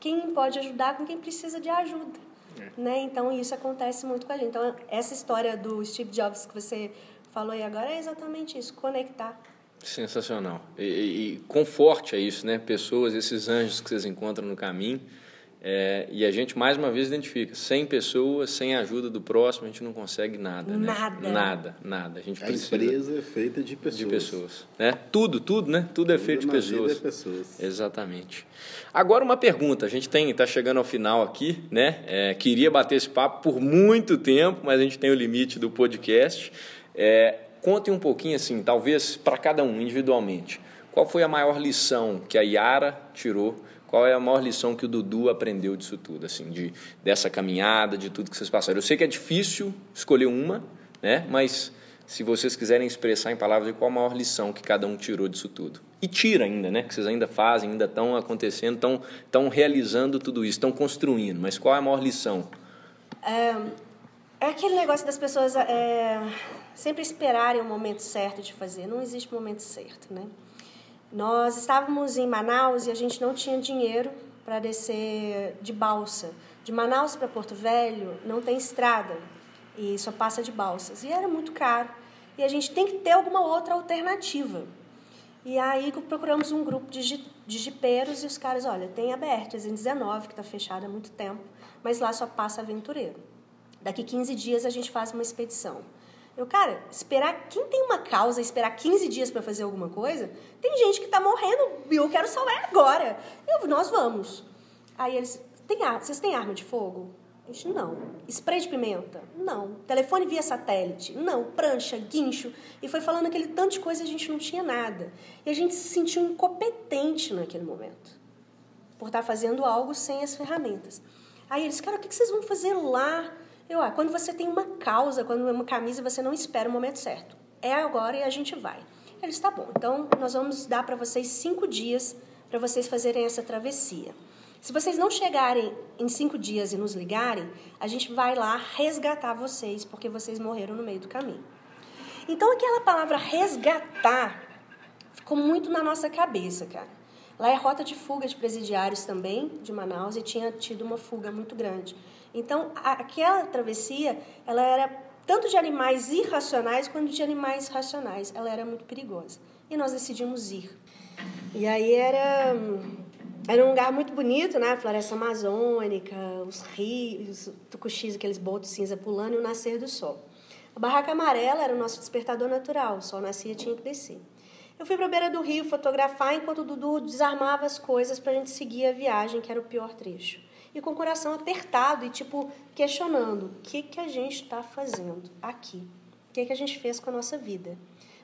quem pode ajudar com quem precisa de ajuda. É. Né? Então, isso acontece muito com a gente. Então, essa história do Steve Jobs que você falou aí agora é exatamente isso, conectar. Sensacional. E, e, e conforte é isso, né? Pessoas, esses anjos que vocês encontram no caminho, é, e a gente, mais uma vez, identifica: sem pessoas, sem a ajuda do próximo, a gente não consegue nada. Né? Nada. Nada, nada. A, gente a precisa empresa é feita de pessoas. De pessoas. Né? Tudo, tudo, né? Tudo é tudo feito de pessoas. É pessoas. Exatamente. Agora, uma pergunta: a gente está chegando ao final aqui, né? É, queria bater esse papo por muito tempo, mas a gente tem o limite do podcast. É, conte um pouquinho, assim, talvez para cada um individualmente. Qual foi a maior lição que a Yara tirou? Qual é a maior lição que o Dudu aprendeu disso tudo, assim, de, dessa caminhada, de tudo que vocês passaram? Eu sei que é difícil escolher uma, né? Mas se vocês quiserem expressar em palavras qual a maior lição que cada um tirou disso tudo. E tira ainda, né? Que vocês ainda fazem, ainda estão acontecendo, estão, estão realizando tudo isso, estão construindo. Mas qual é a maior lição? É, é aquele negócio das pessoas é, sempre esperarem o momento certo de fazer. Não existe momento certo, né? Nós estávamos em Manaus e a gente não tinha dinheiro para descer de balsa De Manaus para Porto Velho não tem estrada e só passa de balsas. E era muito caro. E a gente tem que ter alguma outra alternativa. E aí procuramos um grupo de, de jipeiros e os caras, olha, tem a BR-319, que está fechada há muito tempo, mas lá só passa aventureiro. Daqui 15 dias a gente faz uma expedição. Eu, cara, esperar. Quem tem uma causa, esperar 15 dias para fazer alguma coisa, tem gente que está morrendo e eu quero salvar agora. Eu, nós vamos. Aí eles. Tem ar, vocês têm arma de fogo? A gente, não. Spray de pimenta? Não. Telefone via satélite? Não. Prancha, guincho. E foi falando aquele tanto de coisa e a gente não tinha nada. E a gente se sentiu incompetente naquele momento. Por estar fazendo algo sem as ferramentas. Aí eles, cara, o que vocês vão fazer lá? Eu, ah, quando você tem uma causa, quando é uma camisa, você não espera o momento certo. É agora e a gente vai. Eles, tá bom. Então, nós vamos dar para vocês cinco dias para vocês fazerem essa travessia. Se vocês não chegarem em cinco dias e nos ligarem, a gente vai lá resgatar vocês, porque vocês morreram no meio do caminho. Então, aquela palavra resgatar ficou muito na nossa cabeça, cara. Lá é rota de fuga de presidiários também, de Manaus, e tinha tido uma fuga muito grande. Então, aquela travessia, ela era tanto de animais irracionais quanto de animais racionais. Ela era muito perigosa. E nós decidimos ir. E aí era era um lugar muito bonito, né? Floresta amazônica, os rios, os tucuxis, aqueles botos cinza pulando e o nascer do sol. A barraca amarela era o nosso despertador natural, o sol nascia tinha que descer. Eu fui para a beira do rio fotografar enquanto o Dudu desarmava as coisas para a gente seguir a viagem, que era o pior trecho. E com o coração apertado e, tipo, questionando: o que, que a gente está fazendo aqui? O que, que a gente fez com a nossa vida?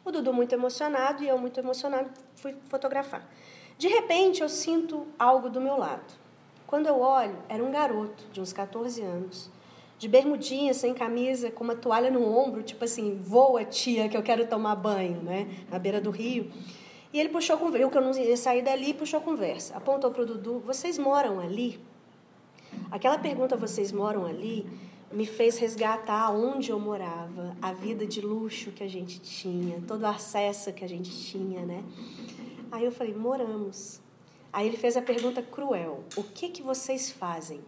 O Dudu muito emocionado e eu muito emocionado fui fotografar. De repente, eu sinto algo do meu lado. Quando eu olho, era um garoto de uns 14 anos, de bermudinha, sem camisa, com uma toalha no ombro, tipo assim, voa tia, que eu quero tomar banho, né? Na beira do rio. E ele puxou conversa, eu que eu não ia sair dali, puxou conversa. Apontou para o Dudu, vocês moram ali? Aquela pergunta, vocês moram ali, me fez resgatar onde eu morava, a vida de luxo que a gente tinha, todo o acesso que a gente tinha, né? Aí eu falei, moramos. Aí ele fez a pergunta cruel: o que que vocês fazem?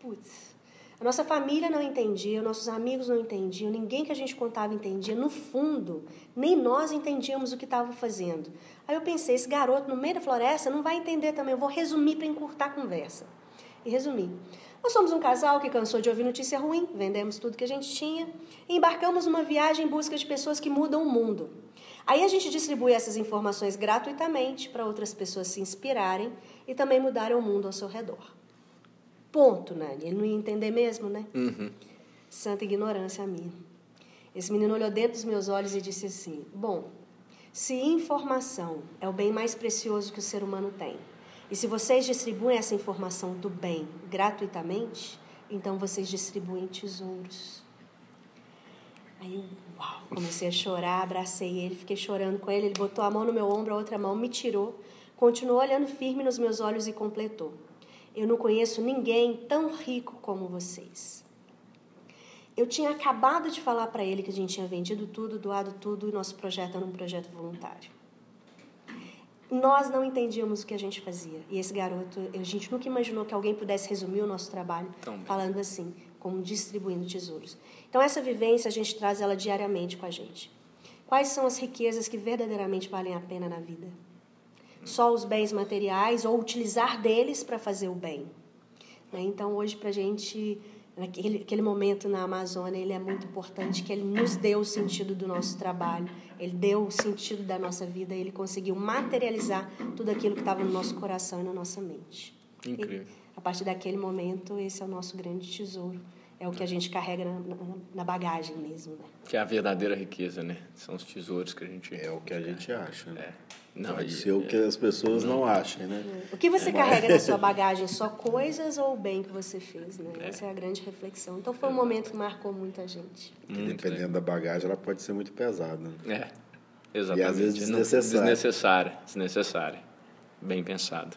Putz, a nossa família não entendia, nossos amigos não entendiam, ninguém que a gente contava entendia. No fundo, nem nós entendíamos o que estava fazendo. Aí eu pensei, esse garoto no meio da floresta não vai entender também. Eu vou resumir para encurtar a conversa. E resumi. Nós somos um casal que cansou de ouvir notícia ruim, vendemos tudo que a gente tinha e embarcamos numa viagem em busca de pessoas que mudam o mundo. Aí a gente distribui essas informações gratuitamente para outras pessoas se inspirarem e também mudarem o mundo ao seu redor. Ponto, Nani. Ele não ia entender mesmo, né? Uhum. Santa ignorância minha. Esse menino olhou dentro dos meus olhos e disse assim: Bom, se informação é o bem mais precioso que o ser humano tem, e se vocês distribuem essa informação do bem gratuitamente, então vocês distribuem tesouros. Aí, uau, comecei a chorar, abracei ele, fiquei chorando com ele. Ele botou a mão no meu ombro, a outra mão me tirou, continuou olhando firme nos meus olhos e completou: Eu não conheço ninguém tão rico como vocês. Eu tinha acabado de falar para ele que a gente tinha vendido tudo, doado tudo, e nosso projeto era um projeto voluntário. Nós não entendíamos o que a gente fazia. E esse garoto, a gente nunca imaginou que alguém pudesse resumir o nosso trabalho falando assim, como distribuindo tesouros. Então, essa vivência, a gente traz ela diariamente com a gente. Quais são as riquezas que verdadeiramente valem a pena na vida? Só os bens materiais ou utilizar deles para fazer o bem? Né? Então, hoje, para a gente, naquele, aquele momento na Amazônia, ele é muito importante que ele nos deu o sentido do nosso trabalho, ele deu o sentido da nossa vida, ele conseguiu materializar tudo aquilo que estava no nosso coração e na nossa mente. Incrível. E, a partir daquele momento, esse é o nosso grande tesouro é o que a gente carrega na, na, na, bagagem mesmo. Né? Que é a verdadeira riqueza, né? São os tesouros que a gente. É o que a gente acha. Né? É. Não, Pode ser o que as pessoas não, não achem, né? É. O que você é. carrega na sua bagagem? Só coisas ou o bem que você fez, né? É. Essa é a grande reflexão. Então foi um momento que marcou muita gente. Muito Dependendo da bagagem, ela pode ser muito pesada. Né? É, exatamente. E às vezes desnecessária. Desnecessária, desnecessária. Bem pensado.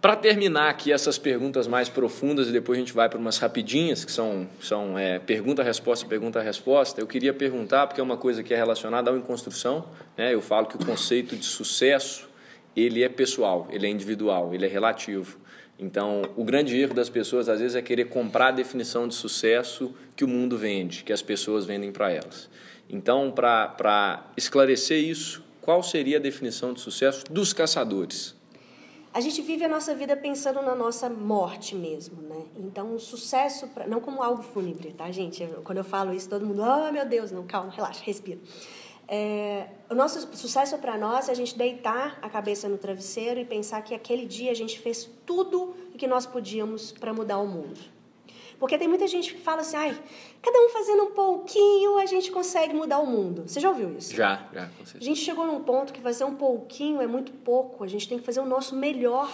Para terminar aqui essas perguntas mais profundas e depois a gente vai para umas rapidinhas, que são, são é, pergunta-resposta, pergunta-resposta, eu queria perguntar, porque é uma coisa que é relacionada ao em construção, né? eu falo que o conceito de sucesso ele é pessoal, ele é individual, ele é relativo. Então, o grande erro das pessoas, às vezes, é querer comprar a definição de sucesso que o mundo vende, que as pessoas vendem para elas. Então, para esclarecer isso, qual seria a definição de sucesso dos caçadores? A gente vive a nossa vida pensando na nossa morte mesmo, né? Então, o sucesso, pra, não como algo fúnebre, tá, gente? Eu, quando eu falo isso, todo mundo, oh meu Deus, não, calma, relaxa, respira. É, o nosso sucesso para nós é a gente deitar a cabeça no travesseiro e pensar que aquele dia a gente fez tudo o que nós podíamos para mudar o mundo. Porque tem muita gente que fala assim, ai, cada um fazendo um pouquinho a gente consegue mudar o mundo. Você já ouviu isso? Já, já. Com certeza. A gente chegou num ponto que fazer um pouquinho é muito pouco. A gente tem que fazer o nosso melhor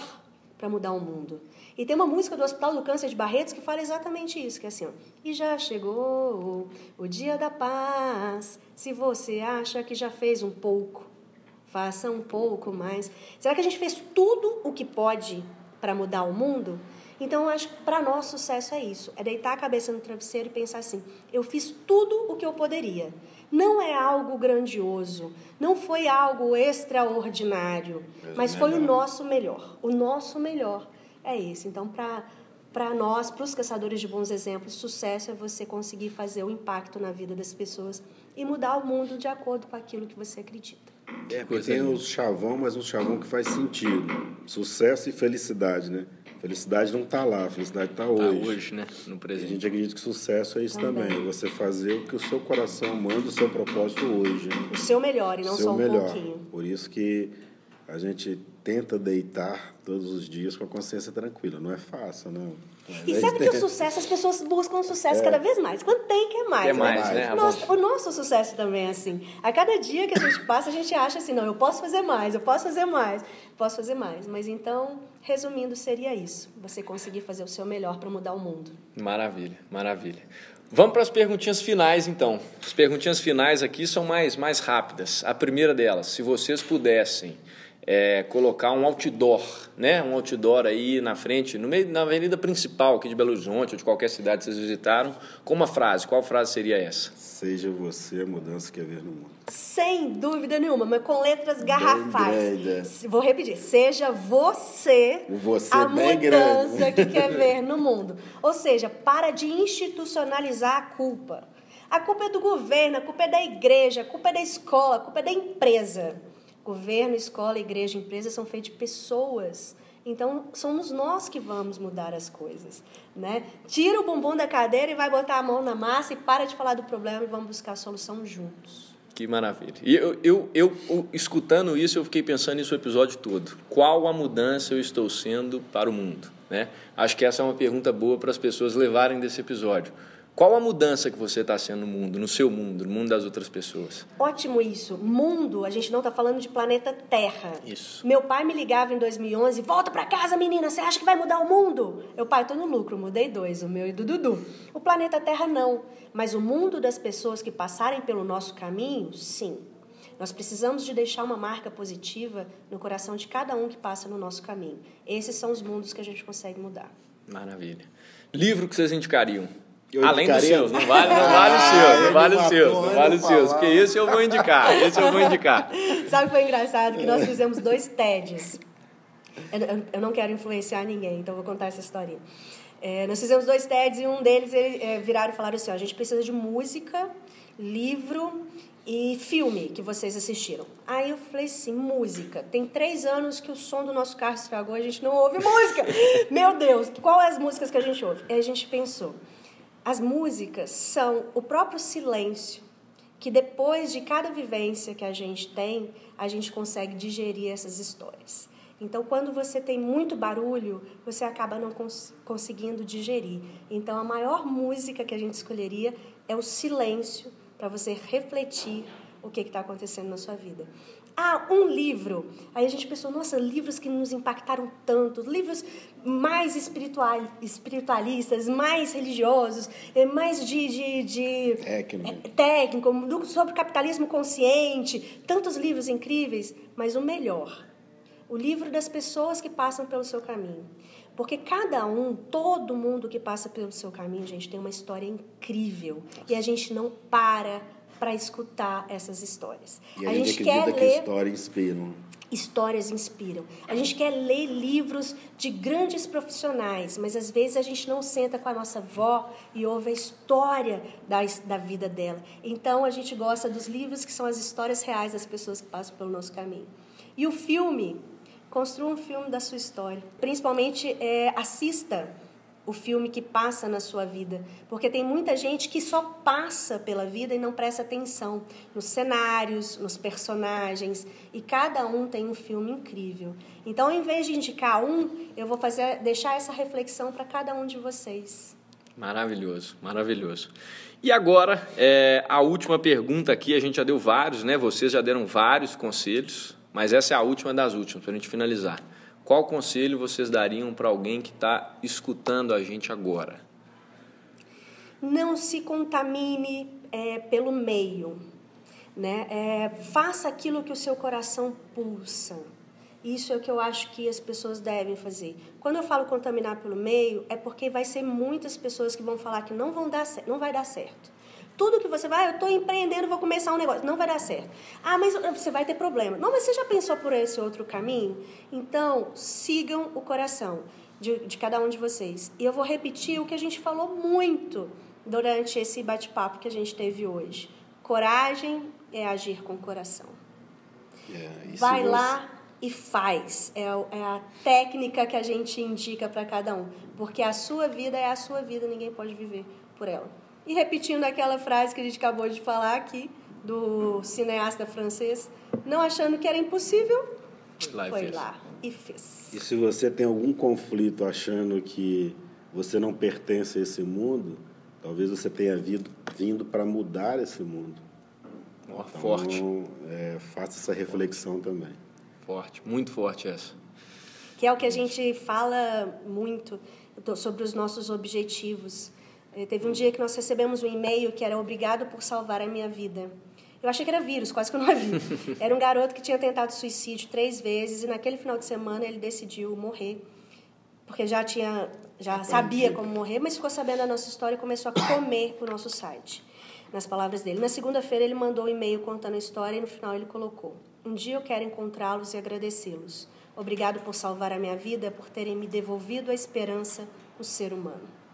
para mudar o mundo. E tem uma música do Hospital do Câncer de Barretos que fala exatamente isso, que é assim, ó, e já chegou o dia da paz, se você acha que já fez um pouco, faça um pouco mais. Será que a gente fez tudo o que pode para mudar o mundo? Então, eu acho que para nós sucesso é isso, é deitar a cabeça no travesseiro e pensar assim, eu fiz tudo o que eu poderia. Não é algo grandioso, não foi algo extraordinário, mas foi o nosso melhor. O nosso melhor é esse. Então, para nós, para os caçadores de bons exemplos, sucesso é você conseguir fazer o impacto na vida das pessoas e mudar o mundo de acordo com aquilo que você acredita. É, porque tem o chavão, mas um chavão que faz sentido. Sucesso e felicidade, né? Felicidade não está lá, a felicidade está hoje. Tá hoje, né? No presente. A gente acredita que sucesso é isso também. também. Você fazer o que o seu coração manda, o seu propósito hoje. O seu melhor e não só um melhor. pouquinho. Por isso que a gente tenta deitar todos os dias com a consciência tranquila. Não é fácil, não. E sabe que o sucesso, as pessoas buscam o sucesso é. cada vez mais. Quando tem, quer mais. Quer né? mais, né? Nossa, o nosso sucesso também é assim. A cada dia que a gente passa, a gente acha assim, não, eu posso fazer mais, eu posso fazer mais, posso fazer mais. Mas então, resumindo, seria isso. Você conseguir fazer o seu melhor para mudar o mundo. Maravilha, maravilha. Vamos para as perguntinhas finais, então. As perguntinhas finais aqui são mais, mais rápidas. A primeira delas, se vocês pudessem é, colocar um outdoor, né? Um outdoor aí na frente, no meio, na avenida principal aqui de Belo Horizonte ou de qualquer cidade que vocês visitaram, com uma frase. Qual frase seria essa? Seja você a mudança que quer ver no mundo. Sem dúvida nenhuma, mas com letras garrafais. Vou repetir. Seja você, você a mudança que quer ver no mundo. Ou seja, para de institucionalizar a culpa. A culpa é do governo, a culpa é da igreja, a culpa é da escola, a culpa é da empresa. Governo, escola, igreja, empresa são feitos de pessoas. Então, somos nós que vamos mudar as coisas. Né? Tira o bumbum da cadeira e vai botar a mão na massa e para de falar do problema e vamos buscar a solução juntos. Que maravilha. E eu, eu, eu, eu, escutando isso, eu fiquei pensando nisso o episódio todo. Qual a mudança eu estou sendo para o mundo? Né? Acho que essa é uma pergunta boa para as pessoas levarem desse episódio. Qual a mudança que você está sendo no mundo, no seu mundo, no mundo das outras pessoas? Ótimo isso. Mundo, a gente não está falando de planeta Terra. Isso. Meu pai me ligava em 2011, volta para casa, menina, você acha que vai mudar o mundo? Eu, pai, tô no lucro, mudei dois, o meu e do Dudu. O planeta Terra não, mas o mundo das pessoas que passarem pelo nosso caminho, sim. Nós precisamos de deixar uma marca positiva no coração de cada um que passa no nosso caminho. Esses são os mundos que a gente consegue mudar. Maravilha. Livro que vocês indicariam? Além dos seus, não vale, não vale os seus, não vale os seus, não vale os seus, porque esse eu vou indicar, esse eu vou indicar. Sabe o que foi engraçado? Que nós fizemos dois TEDs. Eu não quero influenciar ninguém, então vou contar essa historinha. É, nós fizemos dois TEDs e um deles ele, é, viraram e falaram assim: ó, a gente precisa de música, livro e filme que vocês assistiram. Aí eu falei assim, música. Tem três anos que o som do nosso carro estragou, a gente não ouve música. Meu Deus, qual é as músicas que a gente ouve? Aí a gente pensou, as músicas são o próprio silêncio que depois de cada vivência que a gente tem, a gente consegue digerir essas histórias. Então, quando você tem muito barulho, você acaba não cons conseguindo digerir. Então, a maior música que a gente escolheria é o silêncio para você refletir o que está acontecendo na sua vida. Ah, um livro. Aí a gente pensou, nossa, livros que nos impactaram tanto, livros mais espiritual, espiritualistas, mais religiosos, eh, mais de, de, de técnico, é, técnico sobre capitalismo consciente, tantos livros incríveis, mas o melhor, o livro das pessoas que passam pelo seu caminho. Porque cada um, todo mundo que passa pelo seu caminho, gente, tem uma história incrível. E a gente não para para escutar essas histórias. E a, a gente, gente quer ler. que a história inspira. Histórias inspiram. A gente quer ler livros de grandes profissionais, mas às vezes a gente não senta com a nossa avó e ouve a história da, da vida dela. Então a gente gosta dos livros que são as histórias reais das pessoas que passam pelo nosso caminho. E o filme, construa um filme da sua história. Principalmente é, assista o filme que passa na sua vida. Porque tem muita gente que só passa pela vida e não presta atenção nos cenários, nos personagens, e cada um tem um filme incrível. Então, em vez de indicar um, eu vou fazer deixar essa reflexão para cada um de vocês. Maravilhoso, maravilhoso. E agora, é, a última pergunta aqui, a gente já deu vários, né? Vocês já deram vários conselhos, mas essa é a última das últimas, para a gente finalizar. Qual conselho vocês dariam para alguém que está escutando a gente agora? Não se contamine é, pelo meio. Né? É, faça aquilo que o seu coração pulsa. Isso é o que eu acho que as pessoas devem fazer. Quando eu falo contaminar pelo meio, é porque vai ser muitas pessoas que vão falar que não, vão dar, não vai dar certo. Tudo que você vai, eu estou empreendendo, vou começar um negócio, não vai dar certo. Ah, mas você vai ter problema. Não, mas você já pensou por esse outro caminho? Então, sigam o coração de, de cada um de vocês. E eu vou repetir o que a gente falou muito durante esse bate-papo que a gente teve hoje. Coragem é agir com o coração. É, vai você... lá e faz. É, é a técnica que a gente indica para cada um. Porque a sua vida é a sua vida, ninguém pode viver por ela. E repetindo aquela frase que a gente acabou de falar aqui, do cineasta francês, não achando que era impossível, lá foi lá e fez. E se você tem algum conflito achando que você não pertence a esse mundo, talvez você tenha vindo, vindo para mudar esse mundo. Oh, então, forte. É, faça essa reflexão também. Forte, muito forte essa. Que é o que a gente fala muito sobre os nossos objetivos. É, teve um dia que nós recebemos um e-mail que era obrigado por salvar a minha vida. Eu achei que era vírus, quase que eu não vi. Era um garoto que tinha tentado suicídio três vezes e naquele final de semana ele decidiu morrer. Porque já tinha, já sabia como morrer, mas ficou sabendo a nossa história e começou a comer o nosso site. Nas palavras dele. Na segunda-feira ele mandou um e-mail contando a história e no final ele colocou: Um dia eu quero encontrá-los e agradecê-los. Obrigado por salvar a minha vida, por terem me devolvido a esperança no ser humano.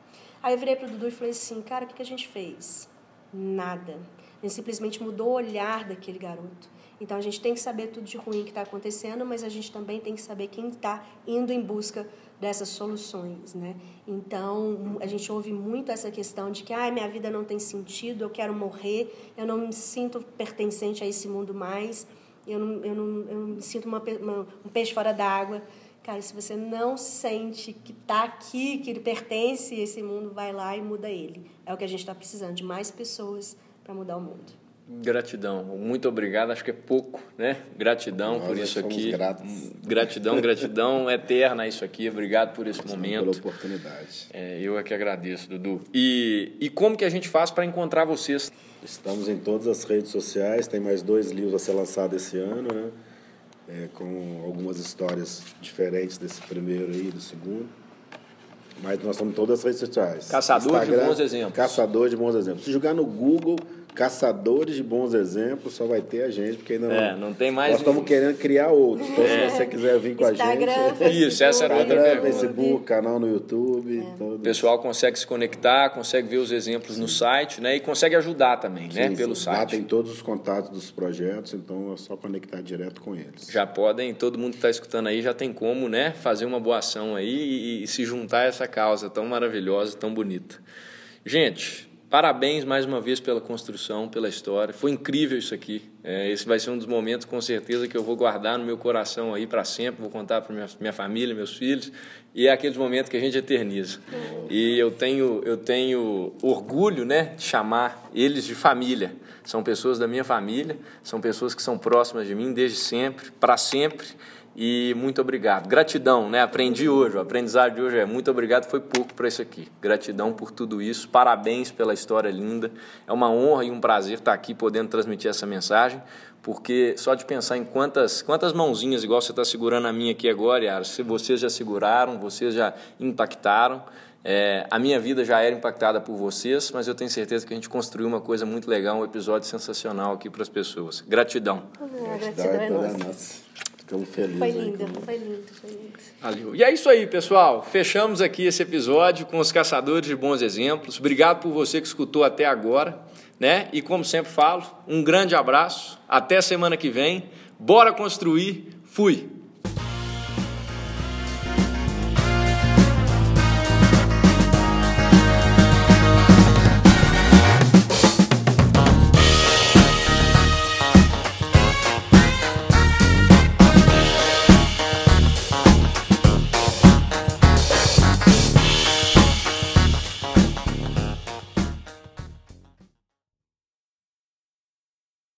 Aí eu virei pro Dudu e falei assim, cara, o que, que a gente fez? Nada. A gente simplesmente mudou o olhar daquele garoto. Então a gente tem que saber tudo de ruim que está acontecendo, mas a gente também tem que saber quem está indo em busca dessas soluções, né? Então a gente ouve muito essa questão de que ah, minha vida não tem sentido, eu quero morrer, eu não me sinto pertencente a esse mundo mais, eu não, eu não, eu me sinto uma, uma, um peixe fora d'água. Cara, se você não sente que está aqui, que ele pertence a esse mundo, vai lá e muda ele. É o que a gente está precisando, de mais pessoas para mudar o mundo. Gratidão, muito obrigado. Acho que é pouco, né? Gratidão Nós por isso aqui. Gratos. Gratidão, gratidão eterna a isso aqui. Obrigado por esse momento. Pela oportunidade. É, eu é que agradeço, Dudu. E, e como que a gente faz para encontrar vocês? Estamos em todas as redes sociais. Tem mais dois livros a ser lançados esse ano, né? É, com algumas histórias diferentes desse primeiro aí, do segundo. Mas nós estamos todas as redes sociais. Caçador Instagram, de bons exemplos. Caçador de bons exemplos. Se jogar no Google, caçadores de bons exemplos, só vai ter a gente, porque ainda é, não, tem mais. Nós estamos querendo criar outros. Então, é. se você quiser vir com Instagram, a gente. Facebook, Isso, essa era outra pergunta. Facebook, canal no YouTube. É. O pessoal consegue se conectar, consegue ver os exemplos Sim. no site, né? E consegue ajudar também, né, Sim, né? Pelo site. Lá tem todos os contatos dos projetos, então é só conectar direto com eles. Já podem, todo mundo que está escutando aí já tem como, né? Fazer uma boa ação aí e, e se juntar a essa causa tão maravilhosa, tão bonita. Gente, Parabéns mais uma vez pela construção, pela história. Foi incrível isso aqui. É, esse vai ser um dos momentos, com certeza, que eu vou guardar no meu coração aí para sempre. Vou contar para minha, minha família, meus filhos. E é aqueles momentos que a gente eterniza. E eu tenho, eu tenho orgulho né, de chamar eles de família. São pessoas da minha família, são pessoas que são próximas de mim desde sempre, para sempre e muito obrigado. Gratidão, né? Aprendi hoje, o aprendizado de hoje é muito obrigado, foi pouco para isso aqui. Gratidão por tudo isso, parabéns pela história linda. É uma honra e um prazer estar aqui podendo transmitir essa mensagem, porque só de pensar em quantas, quantas mãozinhas, igual você está segurando a minha aqui agora, Yara, se vocês já seguraram, vocês já impactaram. É, a minha vida já era impactada por vocês, mas eu tenho certeza que a gente construiu uma coisa muito legal, um episódio sensacional aqui para as pessoas. Gratidão. gratidão é nossa. Ficamos felizes. Foi aí lindo, com- foi lindo, foi lindo. Valeu. E é isso aí, pessoal. Fechamos aqui esse episódio com os caçadores de bons exemplos. Obrigado por você que escutou até agora, né? E como sempre falo, um grande abraço. Até semana que vem. Bora construir. Fui.